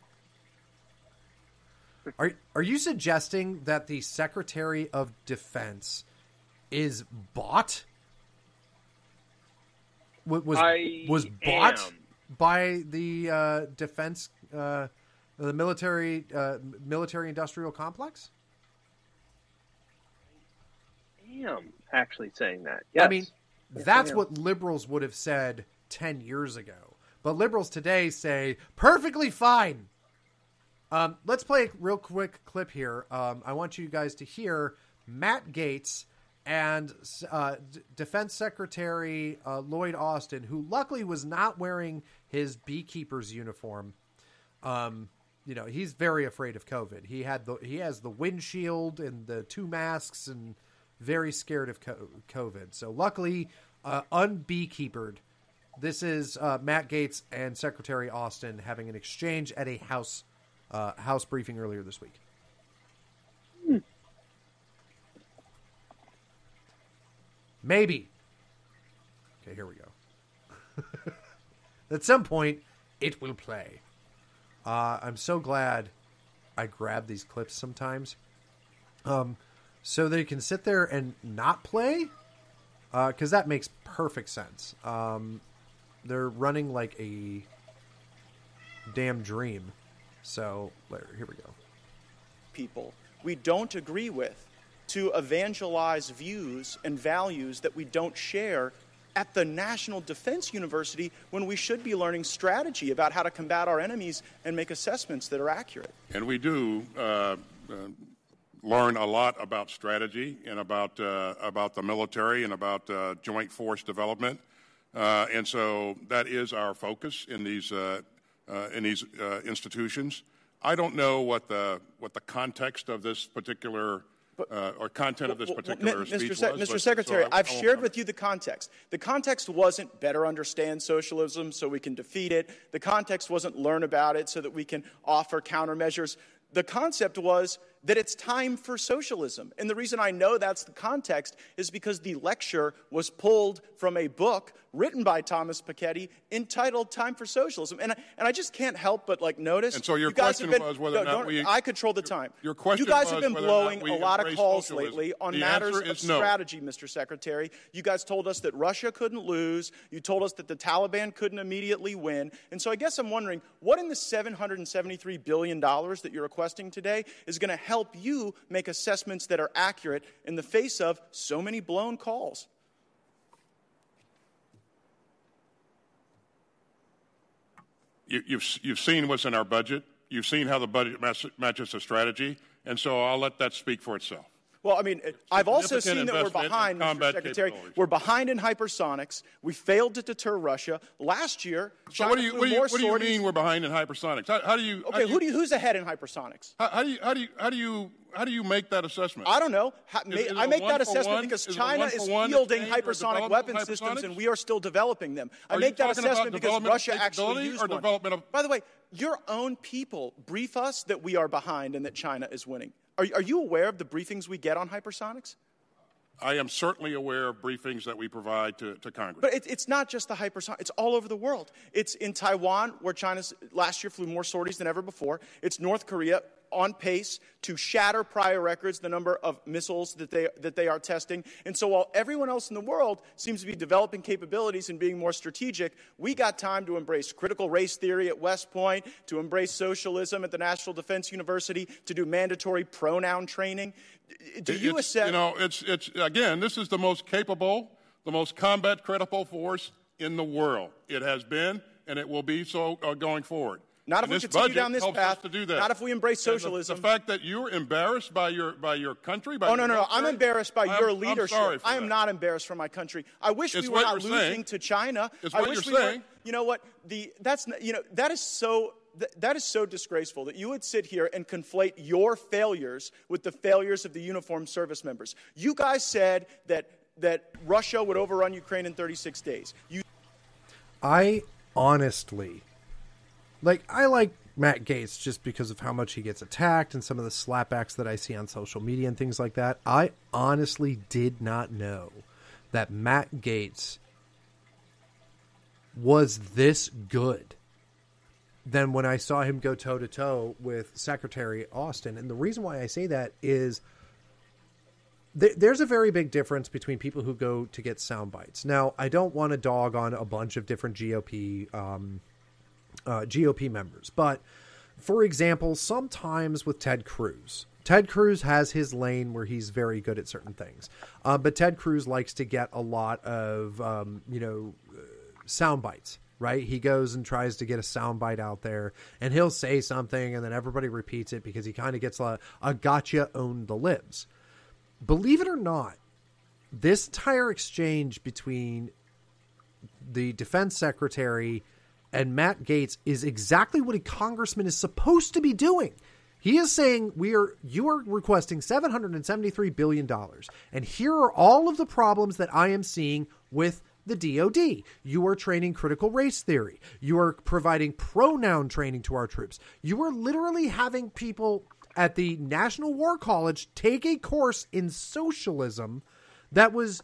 Speaker 2: Are are you suggesting that the Secretary of Defense is bought? Was was,
Speaker 4: I
Speaker 2: was bought
Speaker 4: am.
Speaker 2: by the uh, defense, uh, the military, uh, military industrial complex?
Speaker 4: I am actually saying that. Yes.
Speaker 2: I mean,
Speaker 4: Yes,
Speaker 2: that's
Speaker 4: I
Speaker 2: what liberals would have said 10 years ago. But liberals today say, perfectly fine. Um, let's play a real quick clip here. Um, I want you guys to hear Matt Gaetz and uh, D- Defense Secretary uh, Lloyd Austin, who luckily was not wearing his beekeeper's uniform. Um, you know, he's very afraid of COVID. He had the he has the windshield and the two masks and very scared of co- COVID. So luckily, uh, unbeekeepered. This is uh, Matt Gaetz and Secretary Austin having an exchange at a house uh, house briefing earlier this week. Maybe. Okay, here we go. at some point, it will play. Uh, I'm so glad I grab these clips sometimes. Um, so they can sit there and not play, because that makes perfect sense. Um, they're running like a damn dream. So here we go.
Speaker 5: people we don't agree with to evangelize views and values that we don't share at the National Defense University when we should be learning strategy about how to combat our enemies and make assessments that are accurate.
Speaker 6: And we do uh, uh, learn a lot about strategy and about uh, about the military and about uh, joint force development. Uh, and so that is our focus in these uh, uh, in these uh, institutions. I don't know what the what the context of this particular uh, or content of this
Speaker 5: Well, well,
Speaker 6: particular speech
Speaker 5: Mr. Se-
Speaker 6: was.
Speaker 5: Mr.
Speaker 6: but-
Speaker 5: Secretary,
Speaker 6: so I-
Speaker 5: I've
Speaker 6: I
Speaker 5: shared with you the context. The context wasn't better understand socialism so we can defeat it. The context wasn't learn about it so that we can offer countermeasures. The concept was that it's time for socialism. And the reason I know that's the context is because the lecture was pulled from a book written by Thomas Piketty entitled Time for Socialism. And I, and I just can't help but like notice.
Speaker 6: And so your
Speaker 5: you
Speaker 6: question
Speaker 5: been,
Speaker 6: was whether
Speaker 5: no,
Speaker 6: or not we-
Speaker 5: I control the time.
Speaker 6: your question
Speaker 5: You guys have been
Speaker 6: whether or not
Speaker 5: blowing a lot of calls
Speaker 6: socialism.
Speaker 5: lately on
Speaker 6: The
Speaker 5: matters of
Speaker 6: no.
Speaker 5: strategy, Mr. Secretary. You guys told us that Russia couldn't lose. You told us that the Taliban couldn't immediately win. And so I guess I'm wondering what in the $773 billion that you're requesting today is going to help you make assessments that are accurate in the face of so many blown calls?
Speaker 6: You, you've, you've seen what's in our budget. You've seen how the budget matches the strategy. And so I'll let that speak for itself.
Speaker 5: Well, I mean, I've also seen that we're behind, Mr. Secretary. We're behind in hypersonics. We failed to deter Russia. Last year,
Speaker 6: So what do you, what do you, what do you mean we're behind in hypersonics? How, how do you, how
Speaker 5: Okay,
Speaker 6: do
Speaker 5: who do you, who's ahead in hypersonics?
Speaker 6: how, how do you, how do you, how do you, how do you make that assessment?
Speaker 5: I don't know. Ha-
Speaker 6: Is- is it
Speaker 5: make that assessment
Speaker 6: one?
Speaker 5: because
Speaker 6: Is
Speaker 5: China is fielding hypersonic weapon systems, and we are still developing them. I
Speaker 6: Are
Speaker 5: make that assessment because Russia actually used
Speaker 6: or
Speaker 5: one.
Speaker 6: development of-
Speaker 5: By the way, your own people brief us that we are behind and that China is winning. Are, are you aware of the briefings we get on hypersonics?
Speaker 6: I am certainly aware of briefings that we provide to, to Congress.
Speaker 5: But it, it's not just the hypersonic. It's all over the world. It's in Taiwan, where China last year flew more sorties than ever before. It's North Korea on pace to shatter prior records, the number of missiles that they, that they are testing. And so while everyone else in the world seems to be developing capabilities and being more strategic, we got time to embrace critical race theory at West Point, to embrace socialism at the National Defense University, to do mandatory pronoun training. Do you
Speaker 6: it's,
Speaker 5: assess?
Speaker 6: You know, it's, it's, again, this is the most capable, the most combat credible force in the world. It has been, and it will be so uh, going forward.
Speaker 5: Not if
Speaker 6: And
Speaker 5: we continue
Speaker 6: budget
Speaker 5: down this path.
Speaker 6: to do that.
Speaker 5: Not if we embrace
Speaker 6: And the-
Speaker 5: socialism.
Speaker 6: The, fact that you're embarrassed by your by your country, by
Speaker 5: Oh,
Speaker 6: your
Speaker 5: no, no, no. I'm embarrassed by
Speaker 6: I'm-
Speaker 5: your
Speaker 6: I'm
Speaker 5: leadership.
Speaker 6: sorry for
Speaker 5: I am
Speaker 6: that.
Speaker 5: not embarrassed for my country. I wish
Speaker 6: It's
Speaker 5: we were not losing
Speaker 6: saying.
Speaker 5: to China.
Speaker 6: It's
Speaker 5: I
Speaker 6: what
Speaker 5: wish
Speaker 6: you're
Speaker 5: we
Speaker 6: saying.
Speaker 5: Were, you know what? The that's you know that is so that is so disgraceful that you would sit here and conflate your failures with the failures of the uniformed service members. You guys said that that Russia would overrun Ukraine in 36 days. You
Speaker 2: I honestly like I like Matt Gaetz just because of how much he gets attacked and some of the slapbacks that I see on social media and things like that. I honestly did not know that Matt Gaetz was this good than when I saw him go toe to toe with Secretary Austin. And the reason why I say that is th- there's a very big difference between people who go to get sound bites. Now, I don't want to dog on a bunch of different GOP um, uh, GOP members, but for example, sometimes with Ted Cruz, Ted Cruz has his lane where he's very good at certain things, uh, but Ted Cruz likes to get a lot of um, you know uh, sound bites. Right, he goes and tries to get a sound bite out there, and he'll say something, and then everybody repeats it because he kind of gets a, a gotcha own the libs. Believe it or not, this entire exchange between the defense secretary and Matt Gaetz is exactly what a congressman is supposed to be doing. He is saying we are you are requesting 773 billion dollars and here are all of the problems that I am seeing with the DoD. You are training critical race theory. You are providing pronoun training to our troops. You are literally having people at the National War College take a course in socialism that was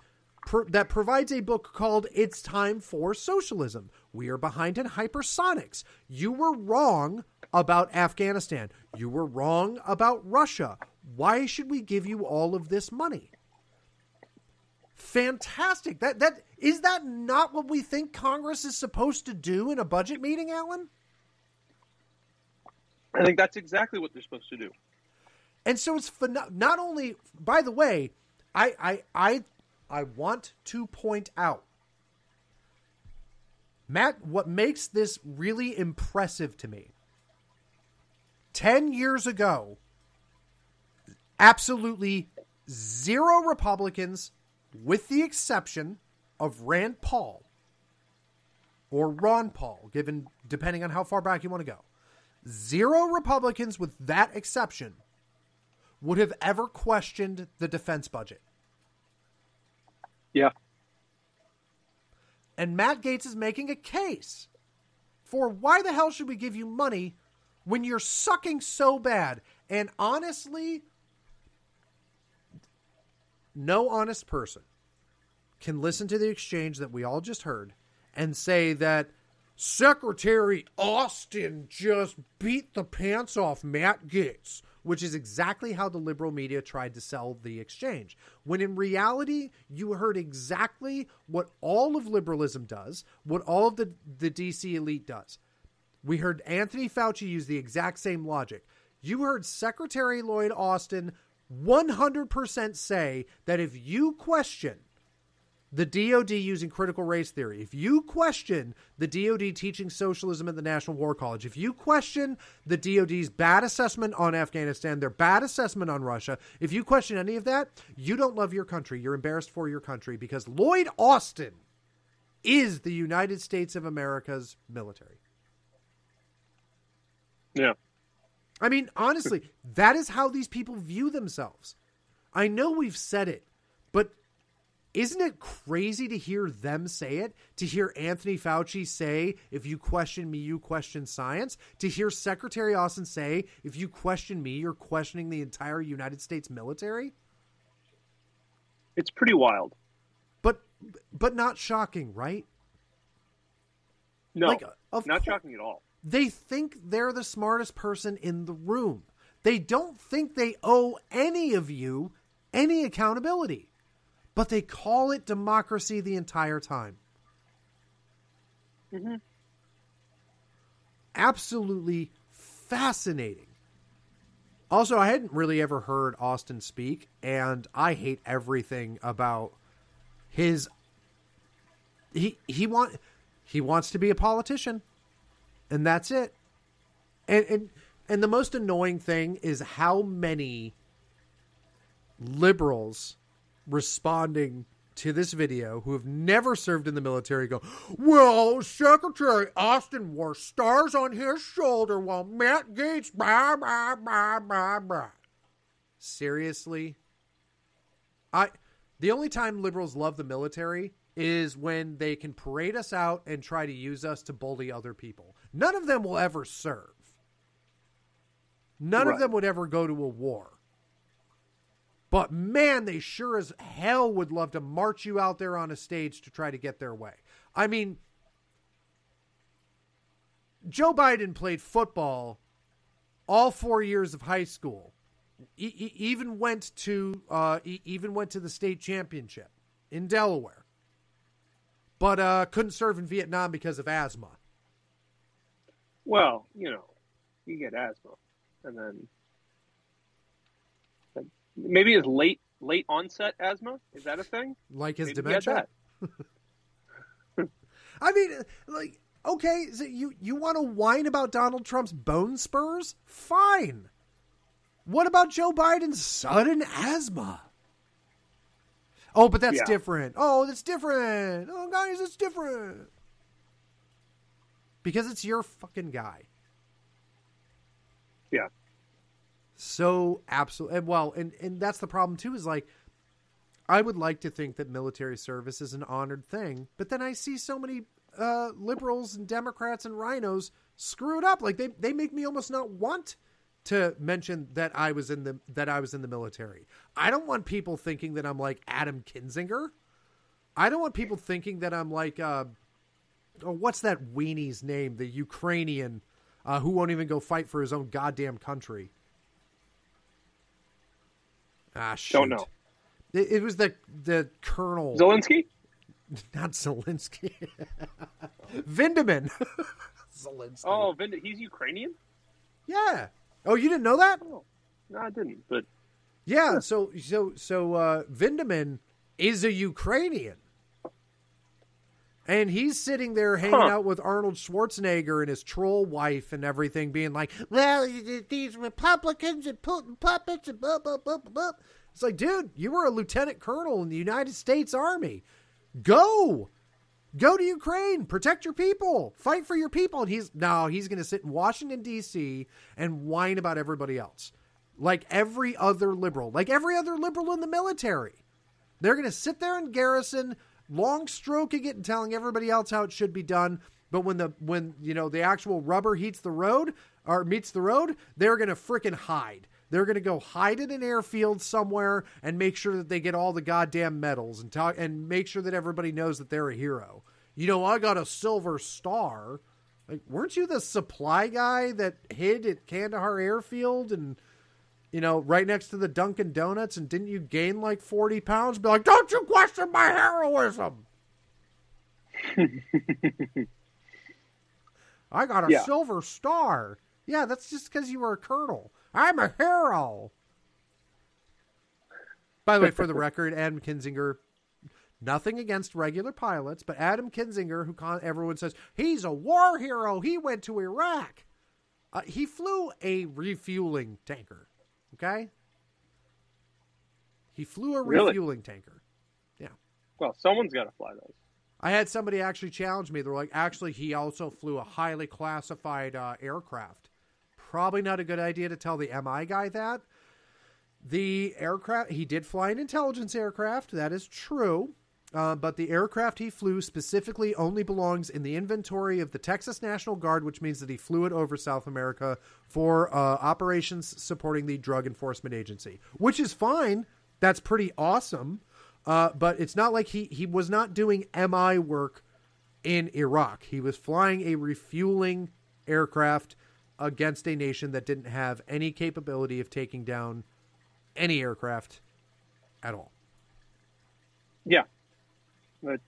Speaker 2: that provides a book called It's Time for Socialism. We are behind in hypersonics. You were wrong about Afghanistan. You were wrong about Russia. Why should we give you all of this money? Fantastic. That that is that not what we think Congress is supposed to do in a budget meeting, Alan?
Speaker 4: I think that's exactly what they're supposed to do.
Speaker 2: And so it's not only. By the way, I I I I want to point out, Matt. What makes this really impressive to me? Ten years ago, absolutely zero Republicans, with the exception of Rand Paul or Ron Paul, given depending on how far back you want to go. Zero Republicans, with that exception, would have ever questioned the defense budget.
Speaker 4: Yeah.
Speaker 2: And Matt Gaetz is making a case for why the hell should we give you money when you're sucking so bad? And honestly, no honest person can listen to the exchange that we all just heard and say that Secretary Austin just beat the pants off Matt Gaetz which is exactly how the liberal media tried to sell the exchange. When in reality, you heard exactly what all of liberalism does, what all of the, the DC elite does. We heard Anthony Fauci use the exact same logic. You heard Secretary Lloyd Austin 100% say that if you question the DoD using critical race theory, if you question the DoD teaching socialism at the National War College, if you question the DoD's bad assessment on Afghanistan, their bad assessment on Russia, if you question any of that, you don't love your country. You're embarrassed for your country because Lloyd Austin is the United States of America's military.
Speaker 4: Yeah.
Speaker 2: I mean, honestly, that is how these people view themselves. I know we've said it, but isn't it crazy to hear them say it? To hear Anthony Fauci say, if you question me, you question science? To hear Secretary Austin say, if you question me, you're questioning the entire United States military?
Speaker 4: It's pretty wild.
Speaker 2: But but not shocking, right?
Speaker 4: No, like, not shocking at all.
Speaker 2: They think they're the smartest person in the room. They don't think they owe any of you any accountability but they call it democracy the entire time.
Speaker 4: Mm-hmm.
Speaker 2: Absolutely fascinating. Also, I hadn't really ever heard Austin speak, and I hate everything about his. He he want he wants to be a politician, and that's it. And and and the most annoying thing is how many liberals responding to this video who have never served in the military go, Well, Secretary Austin wore stars on his shoulder while Matt Gaetz, blah, blah, blah, blah, blah. Seriously? I the only time liberals love the military is when they can parade us out and try to use us to bully other people. None of them will ever serve. None right. of them would ever go to a war. But man, they sure as hell would love to march you out there on a stage to try to get their way. I mean, Joe Biden played football all four years of high school. He, even went to uh, even went to the state championship in Delaware, but uh, couldn't serve in Vietnam because of asthma.
Speaker 4: Well, you know, you get asthma, and then maybe his late late onset asthma is that a thing?
Speaker 2: Like his
Speaker 4: Maybe
Speaker 2: dementia. I mean, like, okay, so you you want to whine about Donald Trump's bone spurs? Fine. What about Joe Biden's sudden asthma? Oh, but that's
Speaker 4: Yeah.
Speaker 2: different. Oh, that's different. Oh, guys, it's different. Because it's your fucking guy.
Speaker 4: Yeah.
Speaker 2: So absolutely well, and and that's the problem too. Is like, I would like to think that military service is an honored thing, but then I see so many uh, liberals and Democrats and RINOs screw it up. Like they they make me almost not want to mention that I was in the that I was in the military. I don't want people thinking that I'm like Adam Kinzinger. I don't want people thinking that I'm like uh, oh, what's that weenie's name? The Ukrainian uh, who won't even go fight for his own goddamn country. Ah, shoot.
Speaker 4: Don't know.
Speaker 2: It, it was the the colonel,
Speaker 4: Zelensky?
Speaker 2: not Zelensky. Vindman. Zelensky.
Speaker 4: Oh, Vind- he's Ukrainian?
Speaker 2: yeah. Oh, you didn't know that?
Speaker 4: Oh, no, I didn't. But
Speaker 2: Yeah. So so so uh, Vindman is a Ukrainian. And he's sitting there hanging
Speaker 4: Huh.
Speaker 2: out with Arnold Schwarzenegger and his troll wife and everything, being like, "Well, these Republicans and Putin puppets and blah blah blah blah." blah." It's like, dude, you were a lieutenant colonel in the United States Army. Go, go to Ukraine, protect your people, fight for your people. And he's no, he's going to sit in Washington D.C. and whine about everybody else, like every other liberal, like every other liberal in the military. They're going to sit there in garrison, long stroking it and telling everybody else how it should be done. But when the when you know the actual rubber heats the road or meets the road, they're going to frickin' hide. They're going to go hide in an airfield somewhere and make sure that they get all the goddamn medals and talk and make sure that everybody knows that they're a hero. You know, I got a silver star. Like, weren't you the supply guy that hid at Kandahar Airfield and you know, right next to the Dunkin' Donuts, and didn't you gain like 40 pounds? Be like, don't you question my heroism. I got a
Speaker 4: Yeah.
Speaker 2: silver star. Yeah, that's just because you were a colonel. I'm a hero. By the way, for the record, Adam Kinzinger, nothing against regular pilots, but Adam Kinzinger, who con- everyone says he's a war hero, he went to Iraq. Uh, he flew a refueling tanker. Okay? He flew a
Speaker 4: Really?
Speaker 2: refueling tanker. Yeah.
Speaker 4: well, someone's got to fly those.
Speaker 2: I had somebody actually challenge me. They're like, actually, he also flew a highly classified uh, aircraft. Probably not a good idea to tell the MI guy that. The aircraft, he did fly an intelligence aircraft. That is true. Uh, but the aircraft he flew specifically only belongs in the inventory of the Texas National Guard, which means that he flew it over South America for uh, operations supporting the Drug Enforcement Agency, which is fine. That's pretty awesome. Uh, but it's not like he, he was not doing MI work in Iraq. He was flying a refueling aircraft against a nation that didn't have any capability of taking down any aircraft at all.
Speaker 4: Yeah. But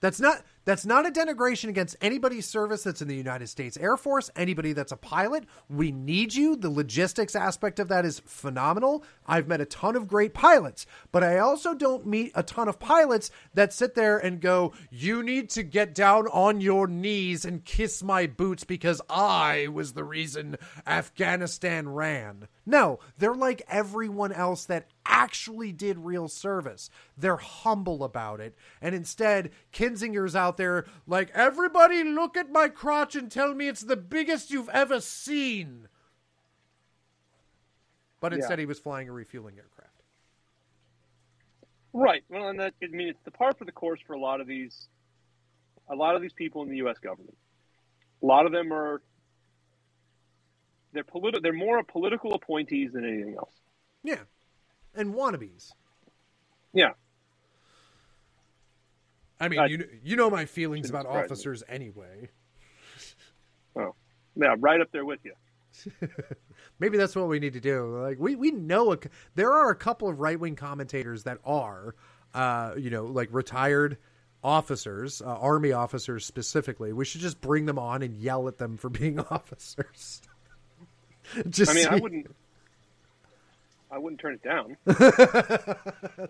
Speaker 2: That's not that's not a denigration against anybody's service that's in the United States Air Force, anybody that's a pilot. We need you. The logistics aspect of that is phenomenal. I've met a ton of great pilots, but I also don't meet a ton of pilots that sit there and go, "You need to get down on your knees and kiss my boots because I was the reason Afghanistan ran." No, they're like everyone else that actually did real service. They're humble about it. And instead, Kinzinger's out there like, everybody look at my crotch and tell me it's the biggest you've ever seen. But instead,
Speaker 4: Yeah.
Speaker 2: he was flying a refueling aircraft.
Speaker 4: right. Well, and that I mean, it's the par for the course for a lot of these, a lot of these people in the U.S. government. A lot of them are. They're politi- They're more political appointees than anything else.
Speaker 2: Yeah. And wannabes.
Speaker 4: Yeah.
Speaker 2: I mean,
Speaker 4: I-
Speaker 2: you, you know my feelings about
Speaker 4: surprise me.
Speaker 2: officers anyway.
Speaker 4: Oh. Yeah, right up there with you.
Speaker 2: Maybe that's what we need to do. Like we we know a, there are a couple of right wing commentators that are, uh, you know, like retired officers, uh, army officers specifically. We should just bring them on and yell at them for being officers.
Speaker 4: just I mean, see. I wouldn't. I wouldn't turn it down.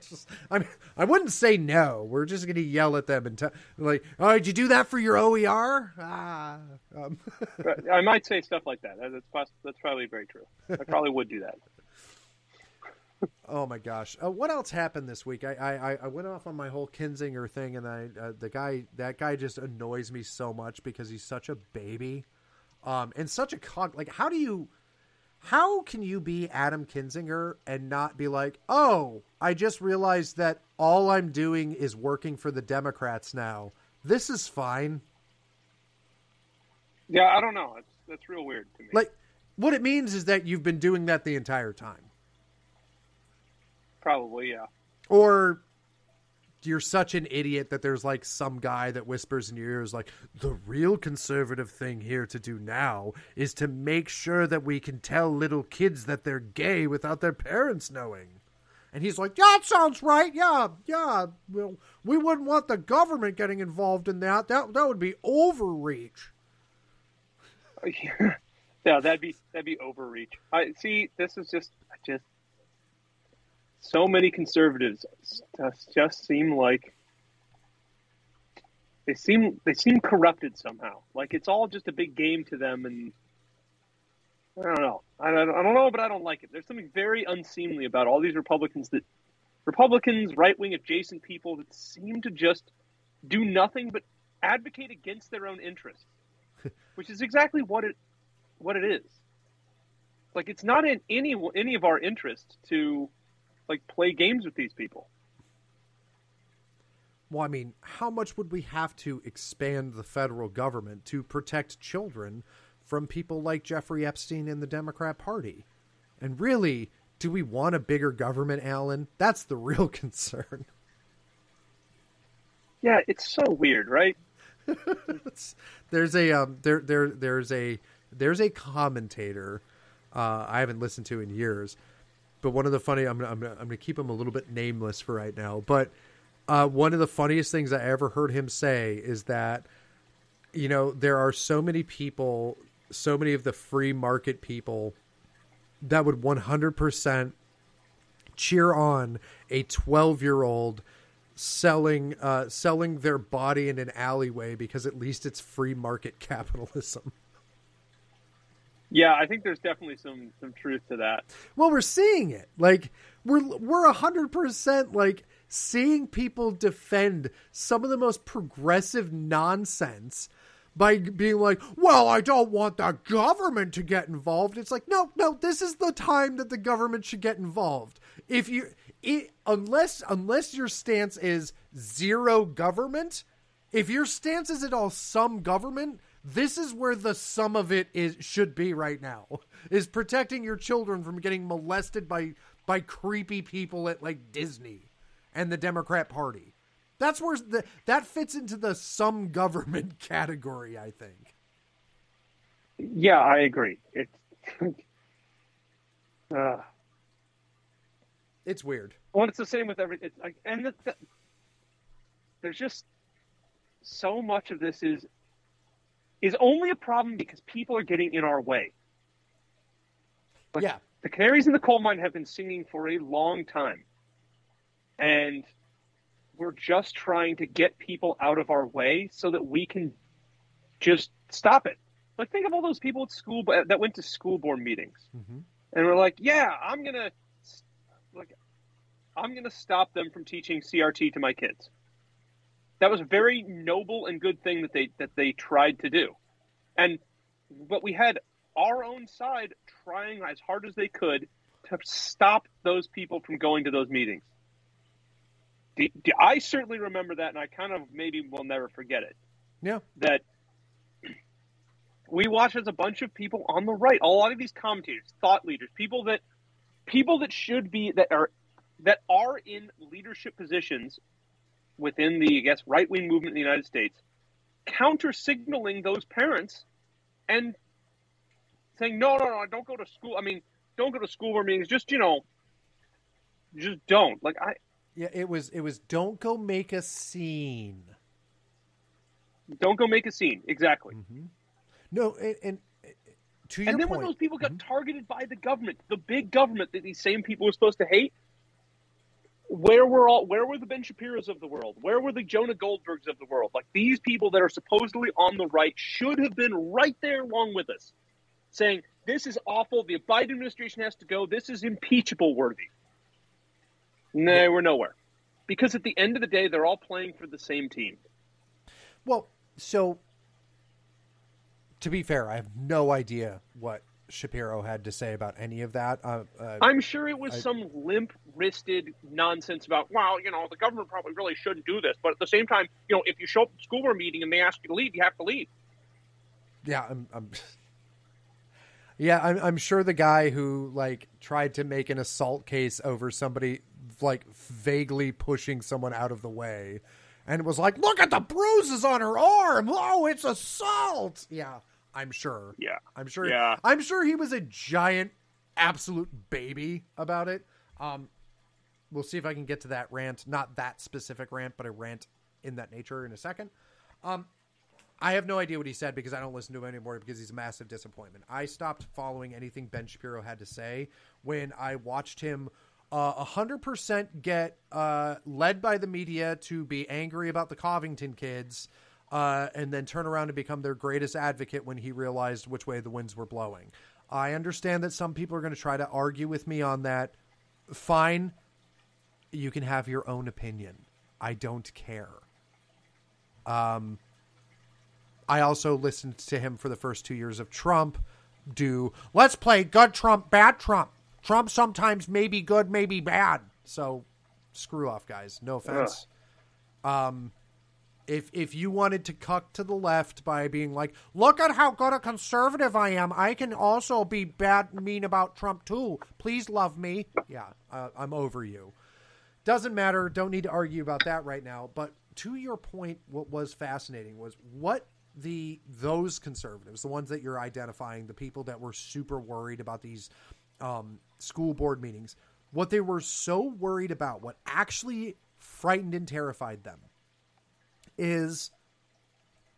Speaker 2: just, I mean, I wouldn't say no. We're just going to yell at them and tell, like, "Oh, did you do that for your OER?" Ah,
Speaker 4: um. I might say stuff like that. That's that's probably very true. I probably would do that.
Speaker 2: oh my gosh! Uh, what else happened this week? I, I I went off on my whole Kinzinger thing, and I uh, the guy that guy just annoys me so much because he's such a baby, um, and such a cog. Like, how do you? How can you be Adam Kinzinger and not be like, oh, I just realized that all I'm doing is working for the Democrats now. This is fine.
Speaker 4: Yeah, I don't know. It's that's real weird to me.
Speaker 2: Like, what it means is that you've been doing that the entire time.
Speaker 4: Probably, yeah.
Speaker 2: Or you're such an idiot that there's like some guy that whispers in your ears like the real conservative thing here to do now is to make sure that we can tell little kids that they're gay without their parents knowing. And he's like yeah that sounds right. Yeah yeah. Well we wouldn't want the government getting involved in that. That that would be overreach.
Speaker 4: Yeah that'd be that'd be overreach. I see this is just just so many conservatives just seem like they seem they seem corrupted somehow. Like it's all just a big game to them, and I don't know. I don't, I don't know, but I don't like it. There's something very unseemly about all these Republicans that Republicans, right wing adjacent people that seem to just do nothing but advocate against their own interests, which is exactly what it what it is. Like it's not in any any of our interest to like play games with these people.
Speaker 2: Well, I mean, how much would we have to expand the federal government to protect children from people like Jeffrey Epstein and the Democrat Party? And really, do we want a bigger government, Alan? That's the real concern.
Speaker 4: Yeah, it's so weird, right?
Speaker 2: there's a um, there there there's a there's a commentator uh, I haven't listened to in years but one of the funny I'm gonna, I'm gonna, I'm gonna keep him a little bit nameless for right now. But uh, one of the funniest things I ever heard him say is that you know there are so many people, so many of the free market people that would 100% cheer on a 12 year old selling uh, selling their body in an alleyway because at least it's free market capitalism.
Speaker 4: Yeah, I think there's definitely some some truth to that.
Speaker 2: Well, we're seeing it. Like we're we're a hundred percent like seeing people defend some of the most progressive nonsense by being like, "Well, I don't want the government to get involved." It's like, no, no, this is the time that the government should get involved. If you, it, unless unless your stance is zero government, if your stance is at all some government, this is where the sum of it is should be right now is protecting your children from getting molested by by creepy people at like Disney and the Democrat Party. That's where the that fits into the some government category, I think.
Speaker 4: Yeah, I agree. It's uh,
Speaker 2: it's weird.
Speaker 4: Well, it's the same with everything. Like, and the, the, there's just so much of this is is only a problem because people are getting in our way.
Speaker 2: Like, yeah.
Speaker 4: The canaries in the coal mine have been singing for a long time. And we're just trying to get people out of our way so that we can just stop it. Like, think of all those people at school that went to school board meetings. Mm-hmm. And we're like, yeah, I'm going to, like, I'm going to stop them from teaching CRT to my kids that was a very noble and good thing that they that they tried to do. And but we had our own side trying as hard as they could to stop those people from going to those meetings. I certainly remember that and i kind of maybe will never forget it.
Speaker 2: Yeah.
Speaker 4: That we watched as a bunch of people on the right a lot of these commentators thought leaders people that people that should be that are that are in leadership positions within the, I guess, right wing movement in the United States, counter signaling those parents and saying no, no, no, don't go to school. I mean, don't go to school board meetings. Just you know, just don't. Like I
Speaker 2: Yeah, it was it was don't go make a scene.
Speaker 4: don't go make a scene. Exactly. Mm-hmm.
Speaker 2: No, and, and to your
Speaker 4: and then
Speaker 2: point,
Speaker 4: when those people got mm-hmm. targeted by the government, the big government that these same people were supposed to hate, where were all where were the Ben Shapiro's of the world? Where were the Jonah Goldbergs of the world? Like these people that are supposedly on the right should have been right there along with us, saying this is awful. The Biden administration has to go. This is impeachable worthy. No, we're nowhere, because at the end of the day, they're all playing for the same team.
Speaker 2: Well, so to be fair, I have no idea what Shapiro had to say about any of that. Uh, uh,
Speaker 4: I'm sure it was
Speaker 2: I-
Speaker 4: some limp wristed nonsense about, well, you know, the government probably really shouldn't do this. But at the same time, you know, if you show up at the school board meeting and they ask you to leave, you have to leave.
Speaker 2: yeah, I'm, I'm yeah, I'm, I'm sure the guy who like tried to make an assault case over somebody like vaguely pushing someone out of the way, and was like, "Look at the bruises on her arm. Oh, it's assault." Yeah, I'm sure.
Speaker 4: Yeah.
Speaker 2: I'm sure.
Speaker 4: Yeah.
Speaker 2: I'm sure he was a giant, absolute baby about it. Um, we'll see if I can get to that rant. Not that specific rant, but a rant in that nature in a second. Um, I have no idea what he said because I don't listen to him anymore because he's a massive disappointment. I stopped following anything Ben Shapiro had to say when I watched him uh, 100% get uh, led by the media to be angry about the Covington kids uh, and then turn around and become their greatest advocate when he realized which way the winds were blowing. I understand that some people are going to try to argue with me on that. Fine. You can have your own opinion. I don't care. Um, I also listened to him for the first two years of Trump do let's play good Trump, bad Trump. Trump sometimes may be good, maybe bad. So screw off, guys. No offense. Um if if you wanted to cuck to the left by being like, look at how good a conservative I am, I can also be bad mean about Trump too. Please love me. Yeah, uh, I'm over you. Doesn't matter. Don't need to argue about that right now. But to your point, what was fascinating was what the those conservatives, the ones that you're identifying, the people that were super worried about these um, school board meetings, what they were so worried about, what actually frightened and terrified them, is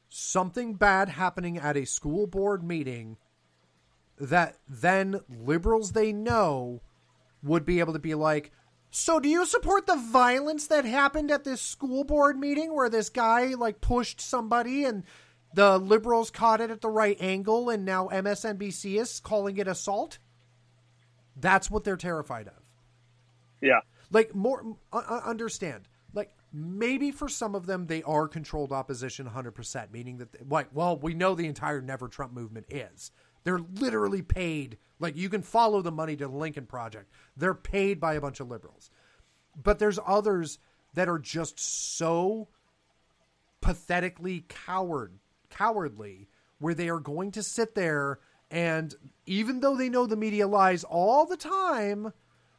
Speaker 2: something bad happening at a school board meeting that then liberals they know would be able to be like, so do you support the violence that happened at this school board meeting where this guy like pushed somebody and the liberals caught it at the right angle and now MSNBC is calling it assault? That's what they're terrified of.
Speaker 4: Yeah.
Speaker 2: Like more uh, understand. Maybe for some of them they are controlled opposition 100%, meaning that like well, we know the entire never Trump movement is. They're literally paid. Like you can follow the money to the Lincoln Project. They're paid by a bunch of liberals. But there's others that are just so pathetically coward cowardly where they are going to sit there and even though they know the media lies all the time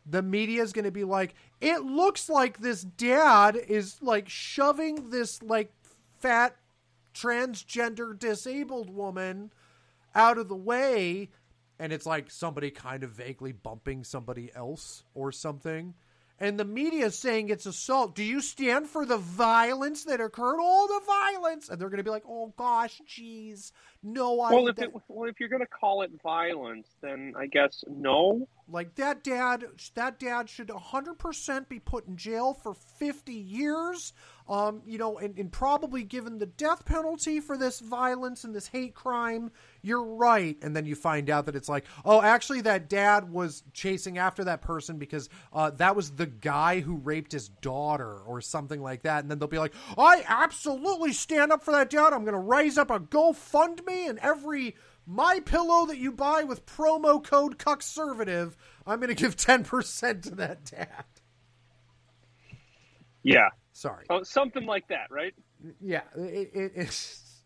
Speaker 2: the media is going to be like it looks like this dad is like shoving this like fat transgender disabled woman out of the way and it's like somebody kind of vaguely bumping somebody else or something and the media is saying it's assault. Do you stand for the violence that occurred? All the violence, and they're going to be like, "Oh gosh, geez, no." I
Speaker 4: Well, if
Speaker 2: that-
Speaker 4: it, well, if you're going to call it violence, then I guess no.
Speaker 2: like that dad, that dad should 100% be put in jail for 50 years. Um, you know, and, and probably given the death penalty for this violence and this hate crime. You're right, and then you find out that it's like, oh, actually, that dad was chasing after that person because uh, that was the guy who raped his daughter or something like that. And then they'll be like, I absolutely stand up for that dad. I'm going to raise up a GoFundMe and every MyPillow that you buy with promo code conservative i'm going to give 10% to that dad.
Speaker 4: Yeah.
Speaker 2: sorry.
Speaker 4: Oh, something like that, right?
Speaker 2: yeah it, it, it's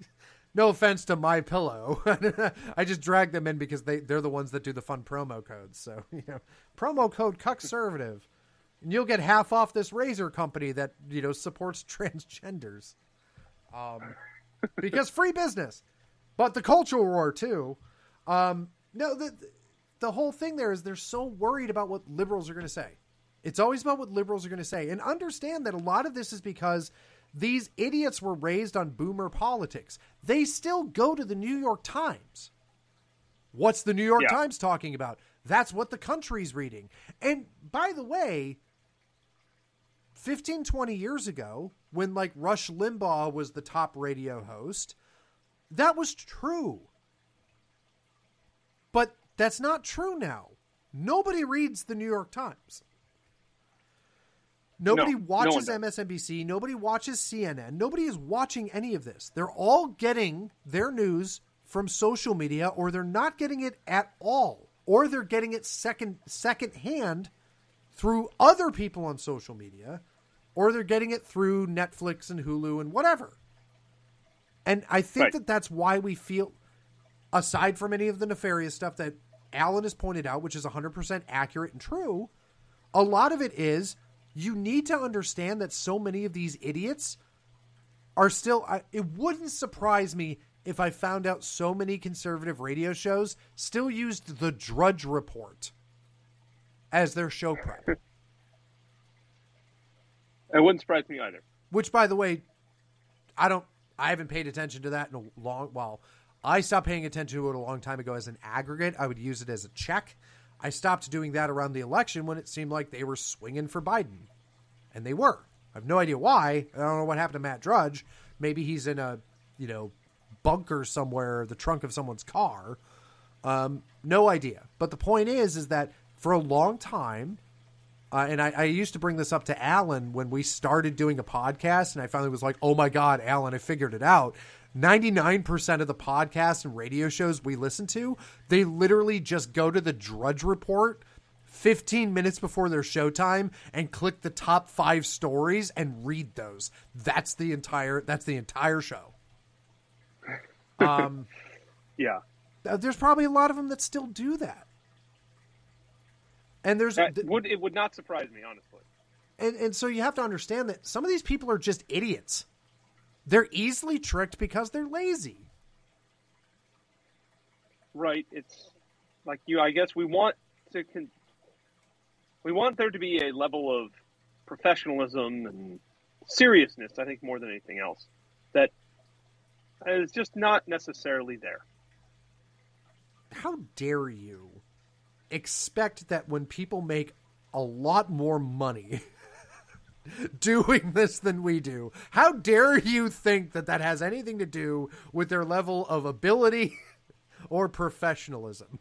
Speaker 2: no offense to MyPillow. I just drag them in because they, they're the ones that do the fun promo codes so you know promo code conservative and you'll get half off this razor company that you know supports transgenders. Um, because free business but the cultural war too Um, no, the the whole thing there is they're so worried about what liberals are going to say. It's always about what liberals are going to say, and understand that a lot of this is because these idiots were raised on boomer politics. They still go to the New York Times. What's the New York
Speaker 4: Yeah.
Speaker 2: Times talking about? That's what the country's reading. And by the way, 15, 20 years ago, when like Rush Limbaugh was the top radio host, that was true. But that's not true now. Nobody reads the New York Times. Nobody
Speaker 4: No, no
Speaker 2: watches
Speaker 4: does.
Speaker 2: MSNBC. Nobody watches CNN. Nobody is watching any of this. They're all getting their news from social media, or they're not getting it at all, or they're getting it second second hand through other people on social media, or they're getting it through Netflix and Hulu and whatever. And I think
Speaker 4: Right.
Speaker 2: that that's why we feel, aside from any of the nefarious stuff that Alan has pointed out, which is 100% accurate and true, a lot of it is you need to understand that so many of these idiots are still. I, it wouldn't surprise me if I found out so many conservative radio shows still used the Drudge Report as their show prep.
Speaker 4: It wouldn't surprise me either.
Speaker 2: Which, by the way, I don't. I haven't paid attention to that in a long. Well, I stopped paying attention to it a long time ago as an aggregate. I would use it as a check. I stopped doing that around the election when it seemed like they were swinging for Biden, and they were. I have no idea why. I don't know what happened to Matt Drudge. Maybe he's in a, you know, bunker somewhere, the trunk of someone's car. Um, no idea. But the point is, is that for a long time, uh, and I, I used to bring this up to Alan when we started doing a podcast, and I finally was like, "Oh my God, Alan, I figured it out." Ninety-nine percent of the podcasts and radio shows we listen to, they literally just go to the Drudge Report. 15 minutes before their showtime and click the top 5 stories and read those. That's the entire that's the entire show. Um
Speaker 4: Yeah.
Speaker 2: uh, there's probably a lot of them that still do that. And there's th-
Speaker 4: would it would not surprise me, honestly.
Speaker 2: and and so you have to understand that some of these people are just idiots. They're easily tricked because they're lazy.
Speaker 4: Right. It's like you. I guess we want to. Con- we want there to be a level of professionalism and seriousness. I think more than anything else, that is just not necessarily there.
Speaker 2: How dare you expect that when people make a lot more money doing this than we do, how dare you think that that has anything to do with their level of ability or professionalism?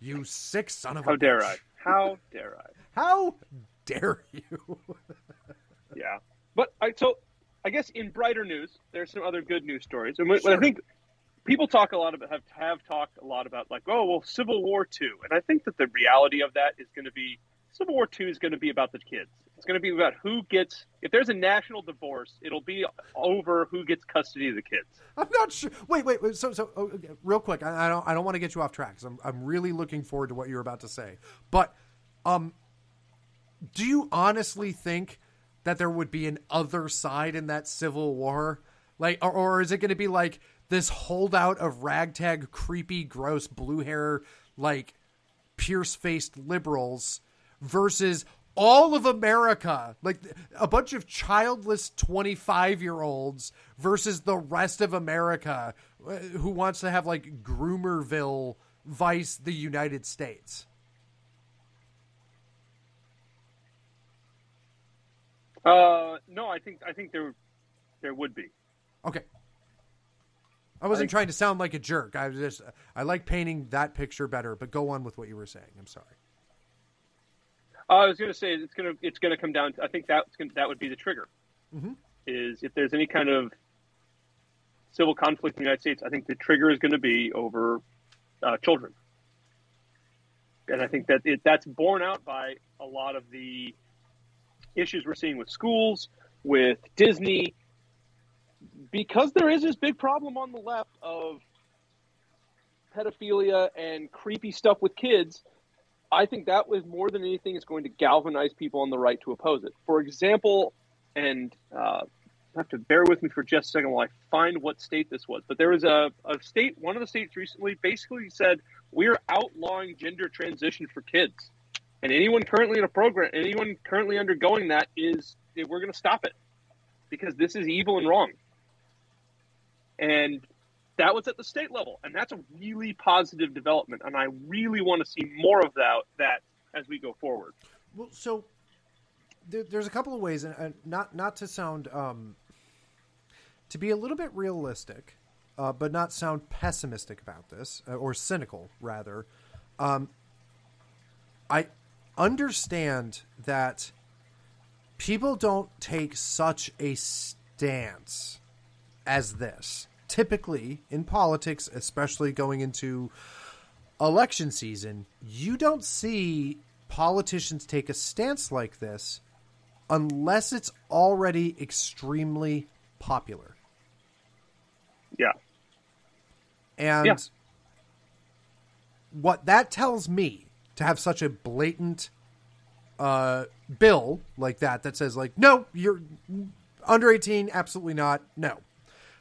Speaker 2: You sick son of a
Speaker 4: How dare
Speaker 2: bitch.
Speaker 4: I? How dare I?
Speaker 2: How dare you?
Speaker 4: Yeah. But I so I guess in brighter news, there's some other good news stories. And what, what I think people talk a lot about have have talked a lot about like, oh well, Civil War two, and I think that the reality of that is going to be Civil War two is going to be about the kids. It's going to be about who gets. If there's a national divorce, it'll be over who gets custody of the kids.
Speaker 2: I'm not sure. Wait, wait, wait. So, so, oh, real quick. I, I don't, I don't want to get you off track because I'm, I'm really looking forward to what you're about to say. But, um, do you honestly think that there would be an other side in that civil war? Like, or, or is it going to be like this holdout of ragtag, creepy, gross, blue hair, like pierce faced liberals versus all of America, like a bunch of childless 25 year olds versus the rest of America uh, who wants to have like Groomerville vice the United States.
Speaker 4: Uh, no, I think I think there there would be.
Speaker 2: Okay. I wasn't
Speaker 4: think-
Speaker 2: trying to sound like a jerk. I was just I like painting that picture better, but go on with what you were saying. I'm sorry.
Speaker 4: Uh, I was going to say it's going to it's going to come down. To, I think that's gonna, that would be the trigger. Is if there's any kind of civil conflict in the United States, I think the trigger is going to be over uh, children, and I think that it, that's borne out by a lot of the issues we're seeing with schools, with Disney, because there is this big problem on the left of pedophilia and creepy stuff with kids. I think that was more than anything is going to galvanize people on the right to oppose it. For example, and uh, have to bear with me for just a second while I find what state this was. But there was a, a state, one of the states recently basically said, we're outlawing gender transition for kids. And anyone currently in a program, anyone currently undergoing that is, we're going to stop it because this is evil and wrong. And that was at the state level. And that's a really positive development. And I really want to see more of that, that as we go forward.
Speaker 2: Well, so there, there's a couple of ways, and not not to sound um, to be a little bit realistic, uh, but not sound pessimistic about this uh, or cynical rather. Um, I understand that people don't take such a stance as this. Typically, in politics, especially going into election season, you don't see politicians take a stance like this unless it's already extremely popular.
Speaker 4: Yeah.
Speaker 2: And
Speaker 4: yeah.
Speaker 2: what that tells me to have such a blatant uh, bill like that that says like no you're under 18 absolutely not no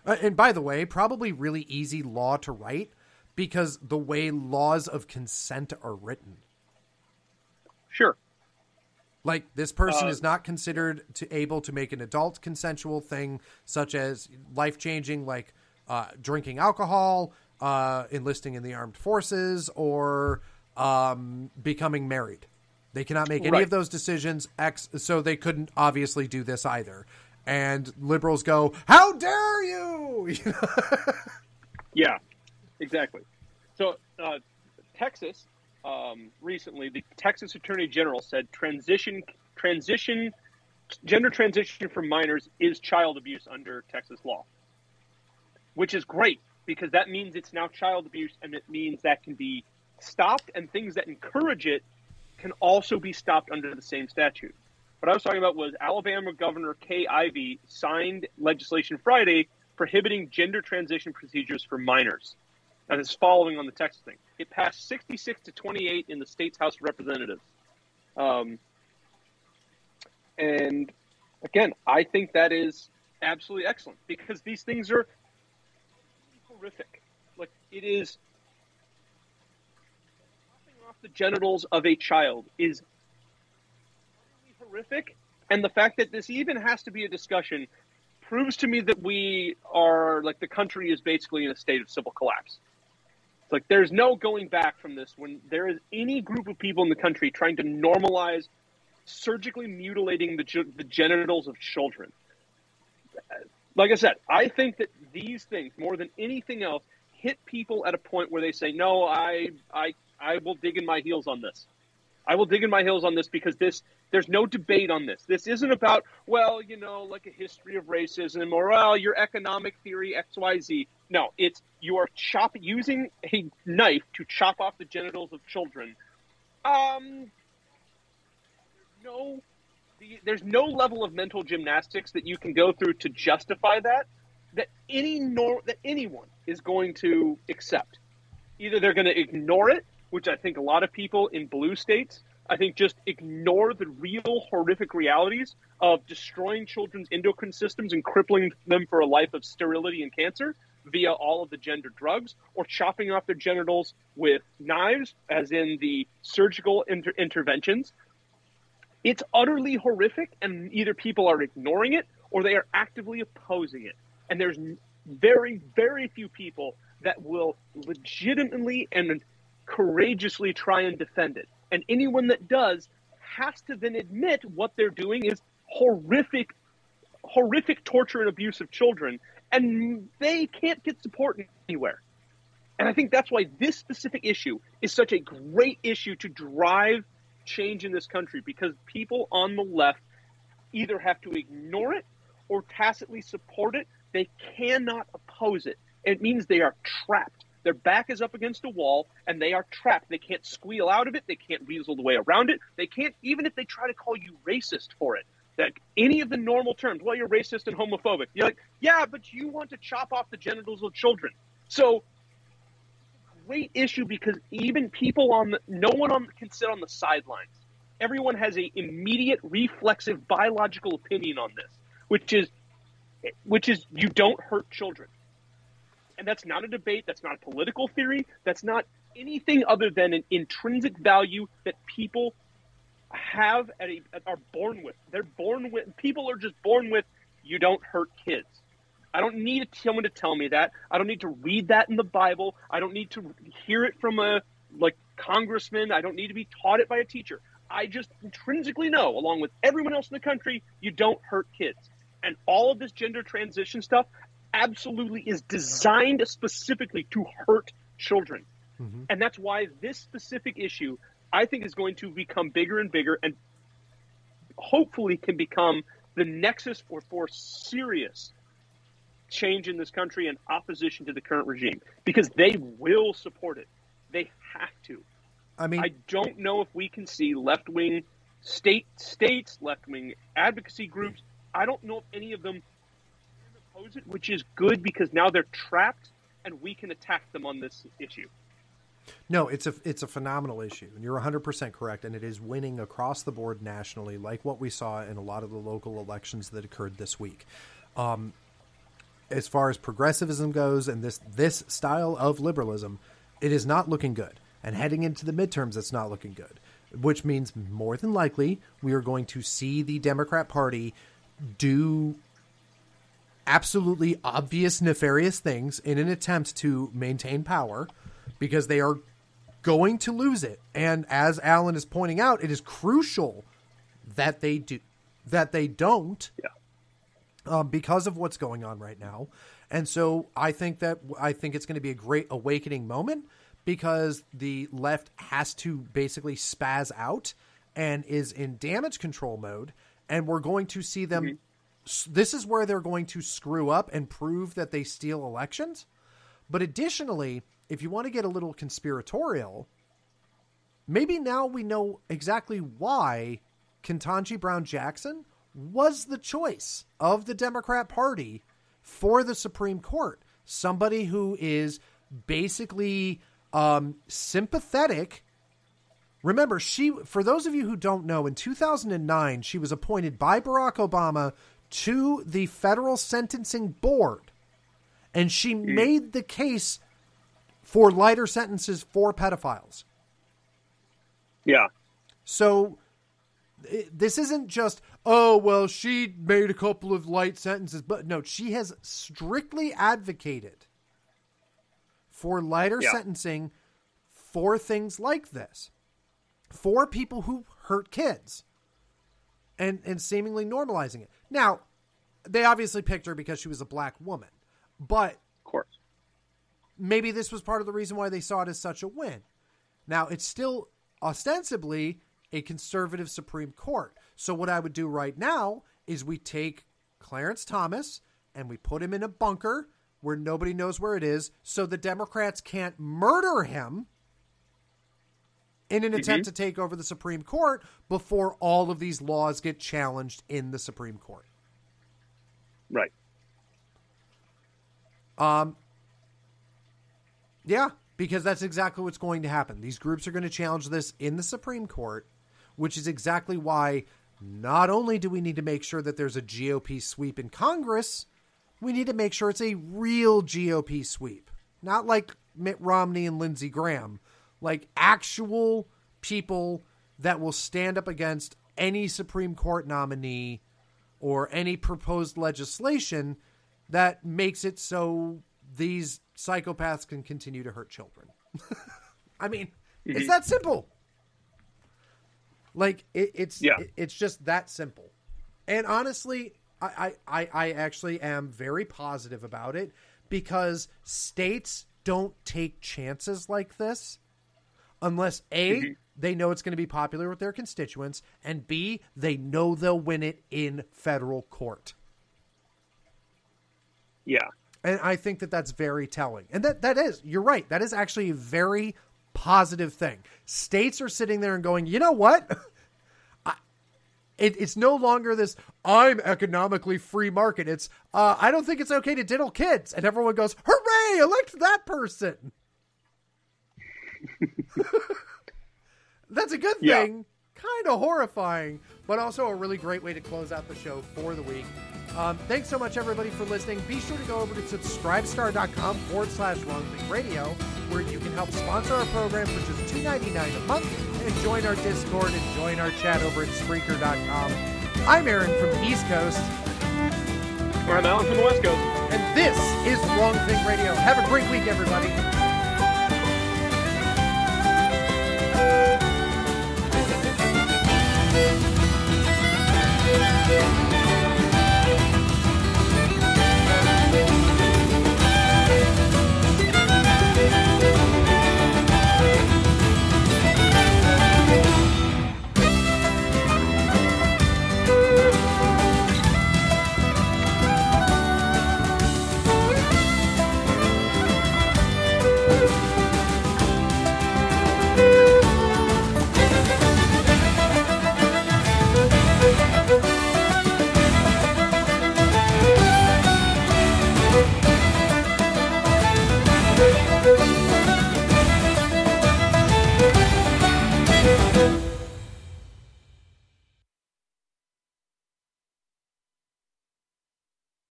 Speaker 2: and by the way probably really easy law to write because the way laws of consent are written
Speaker 4: sure
Speaker 2: like this person uh, is not considered to able to make an adult consensual thing such as life changing like uh, drinking alcohol uh, enlisting in the armed forces or um, becoming married they cannot make any
Speaker 4: right.
Speaker 2: of those decisions. X, so they couldn't obviously do this either. And liberals go, "How dare you!"
Speaker 4: yeah, exactly. So uh, Texas um, recently, the Texas Attorney General said transition transition gender transition for minors is child abuse under Texas law, which is great because that means it's now child abuse, and it means that can be stopped, and things that encourage it can also be stopped under the same statute. What I was talking about was Alabama Governor Kay Ivey signed legislation Friday prohibiting gender transition procedures for minors. And it's following on the Texas thing. It passed 66 to 28 in the state's House of Representatives. Um, and again, I think that is absolutely excellent because these things are horrific. Like it is off the genitals of a child is horrific. And the fact that this even has to be a discussion proves to me that we are like the country is basically in a state of civil collapse. It's like there's no going back from this when there is any group of people in the country trying to normalize surgically mutilating the, the genitals of children. Like I said, I think that these things, more than anything else, hit people at a point where they say, "No, I, I I will dig in my heels on this. I will dig in my heels on this because this there's no debate on this. This isn't about well, you know, like a history of racism or well, your economic theory XYZ. No, it's you are chop using a knife to chop off the genitals of children. Um no the, there's no level of mental gymnastics that you can go through to justify that that any nor that anyone is going to accept. Either they're going to ignore it which I think a lot of people in blue states, I think, just ignore the real horrific realities of destroying children's endocrine systems and crippling them for a life of sterility and cancer via all of the gender drugs, or chopping off their genitals with knives, as in the surgical inter- interventions. It's utterly horrific, and either people are ignoring it or they are actively opposing it. And there's very, very few people that will legitimately and courageously try and defend it. And anyone that does has to then admit what they're doing is horrific, horrific torture and abuse of children, and they can't get support anywhere. And I think that's why this specific issue is such a great issue to drive change in this country because people on the left either have to ignore it or tacitly support it. They cannot oppose it. It means they are trapped. Their back is up against a wall and they are trapped. They can't squeal out of it. They can't weasel the way around it. They can't, even if they try to call you racist for it, that any of the normal terms, well, you're racist and homophobic. You're like, yeah, but you want to chop off the genitals of children. So, great issue because even people on the, no one on can sit on the sidelines. Everyone has a immediate reflexive biological opinion on this, which is which is you don't hurt children. And that's not a debate. That's not a political theory. That's not anything other than an intrinsic value that people have at a, are born with. They're born with. People are just born with. You don't hurt kids. I don't need someone to tell me that. I don't need to read that in the Bible. I don't need to hear it from a like congressman. I don't need to be taught it by a teacher. I just intrinsically know, along with everyone else in the country, you don't hurt kids. And all of this gender transition stuff absolutely is designed specifically to hurt children. Mm-hmm. And that's why this specific issue, I think, is going to become bigger and bigger and hopefully can become the nexus for, for serious change in this country and opposition to the current regime because they will support it. They have to.
Speaker 2: I mean,
Speaker 4: I don't know if we can see left wing state states, left wing advocacy groups. I don't know if any of them oppose it, which is good because now they're trapped and we can attack them on this issue.
Speaker 2: No, it's a it's a phenomenal issue, and you're 100% correct, and it is winning across the board nationally, like what we saw in a lot of the local elections that occurred this week. Um, as far as progressivism goes, and this this style of liberalism, it is not looking good. And heading into the midterms, it's not looking good, which means more than likely we are going to see the Democrat Party do absolutely obvious nefarious things in an attempt to maintain power because they are going to lose it. And as Alan is pointing out, it is crucial that they do that they don't
Speaker 4: yeah.
Speaker 2: um, because of what's going on right now. And so I think that I think it's going to be a great awakening moment because the left has to basically spaz out and is in damage control mode and we're going to see them mm-hmm. This is where they're going to screw up and prove that they steal elections. But additionally, if you want to get a little conspiratorial, maybe now we know exactly why Ketanji Brown Jackson was the choice of the Democrat Party for the Supreme Court. Somebody who is basically um, sympathetic. Remember, she, for those of you who don't know, in 2009, she was appointed by Barack Obama to the federal sentencing board, and she mm. made the case for lighter sentences for pedophiles.
Speaker 4: Yeah.
Speaker 2: So this isn't just oh well she made a couple of light sentences but no she has strictly advocated for lighter yeah. sentencing for things like this for people who hurt kids and and seemingly normalizing it now they obviously picked her because she was a black woman but
Speaker 4: of course
Speaker 2: maybe this was part of the reason why they saw it as such a win. Now, it's still ostensibly a conservative Supreme Court. So, what I would do right now is we take Clarence Thomas and we put him in a bunker where nobody knows where it is so the Democrats can't murder him in an mm-hmm. attempt to take over the Supreme Court before all of these laws get challenged in the Supreme Court.
Speaker 4: Right.
Speaker 2: Um, yeah, because that's exactly what's going to happen. These groups are going to challenge this in the Supreme Court, which is exactly why not only do we need to make sure that there's a GOP sweep in Congress, we need to make sure it's a real GOP sweep. Not like Mitt Romney and Lindsey Graham, like actual people that will stand up against any Supreme Court nominee or any proposed legislation that makes it so these psychopaths can continue to hurt children. I mean, mm-hmm. it's that simple. Like it, it's yeah. It, it's just that simple. And honestly, I, I I actually am very positive about it because states don't take chances like this unless a mm-hmm. they know it's going to be popular with their constituents and b they know they'll win it in federal court.
Speaker 4: Yeah.
Speaker 2: And I think that that's very telling. And that that is, you're right. That is actually a very positive thing. States are sitting there and going, you know what? I, it, it's no longer this I'm economically free market. It's uh, I don't think it's okay to diddle kids, and everyone goes, hooray! Elect that person. that's a good thing kind of horrifying, but also a really great way to close out the show for the week. Um, thanks so much, everybody, for listening. Be sure to go over to subscribestar.com forward slash Wrongthink Radio, where you can help sponsor our program for just $2.99 a month and join our Discord and join our chat over at Spreaker.com. I'm Aaron from the East Coast.
Speaker 4: I'm Alan from the West Coast.
Speaker 2: And this is Wrong Thing Radio. Have a great week, everybody. thank you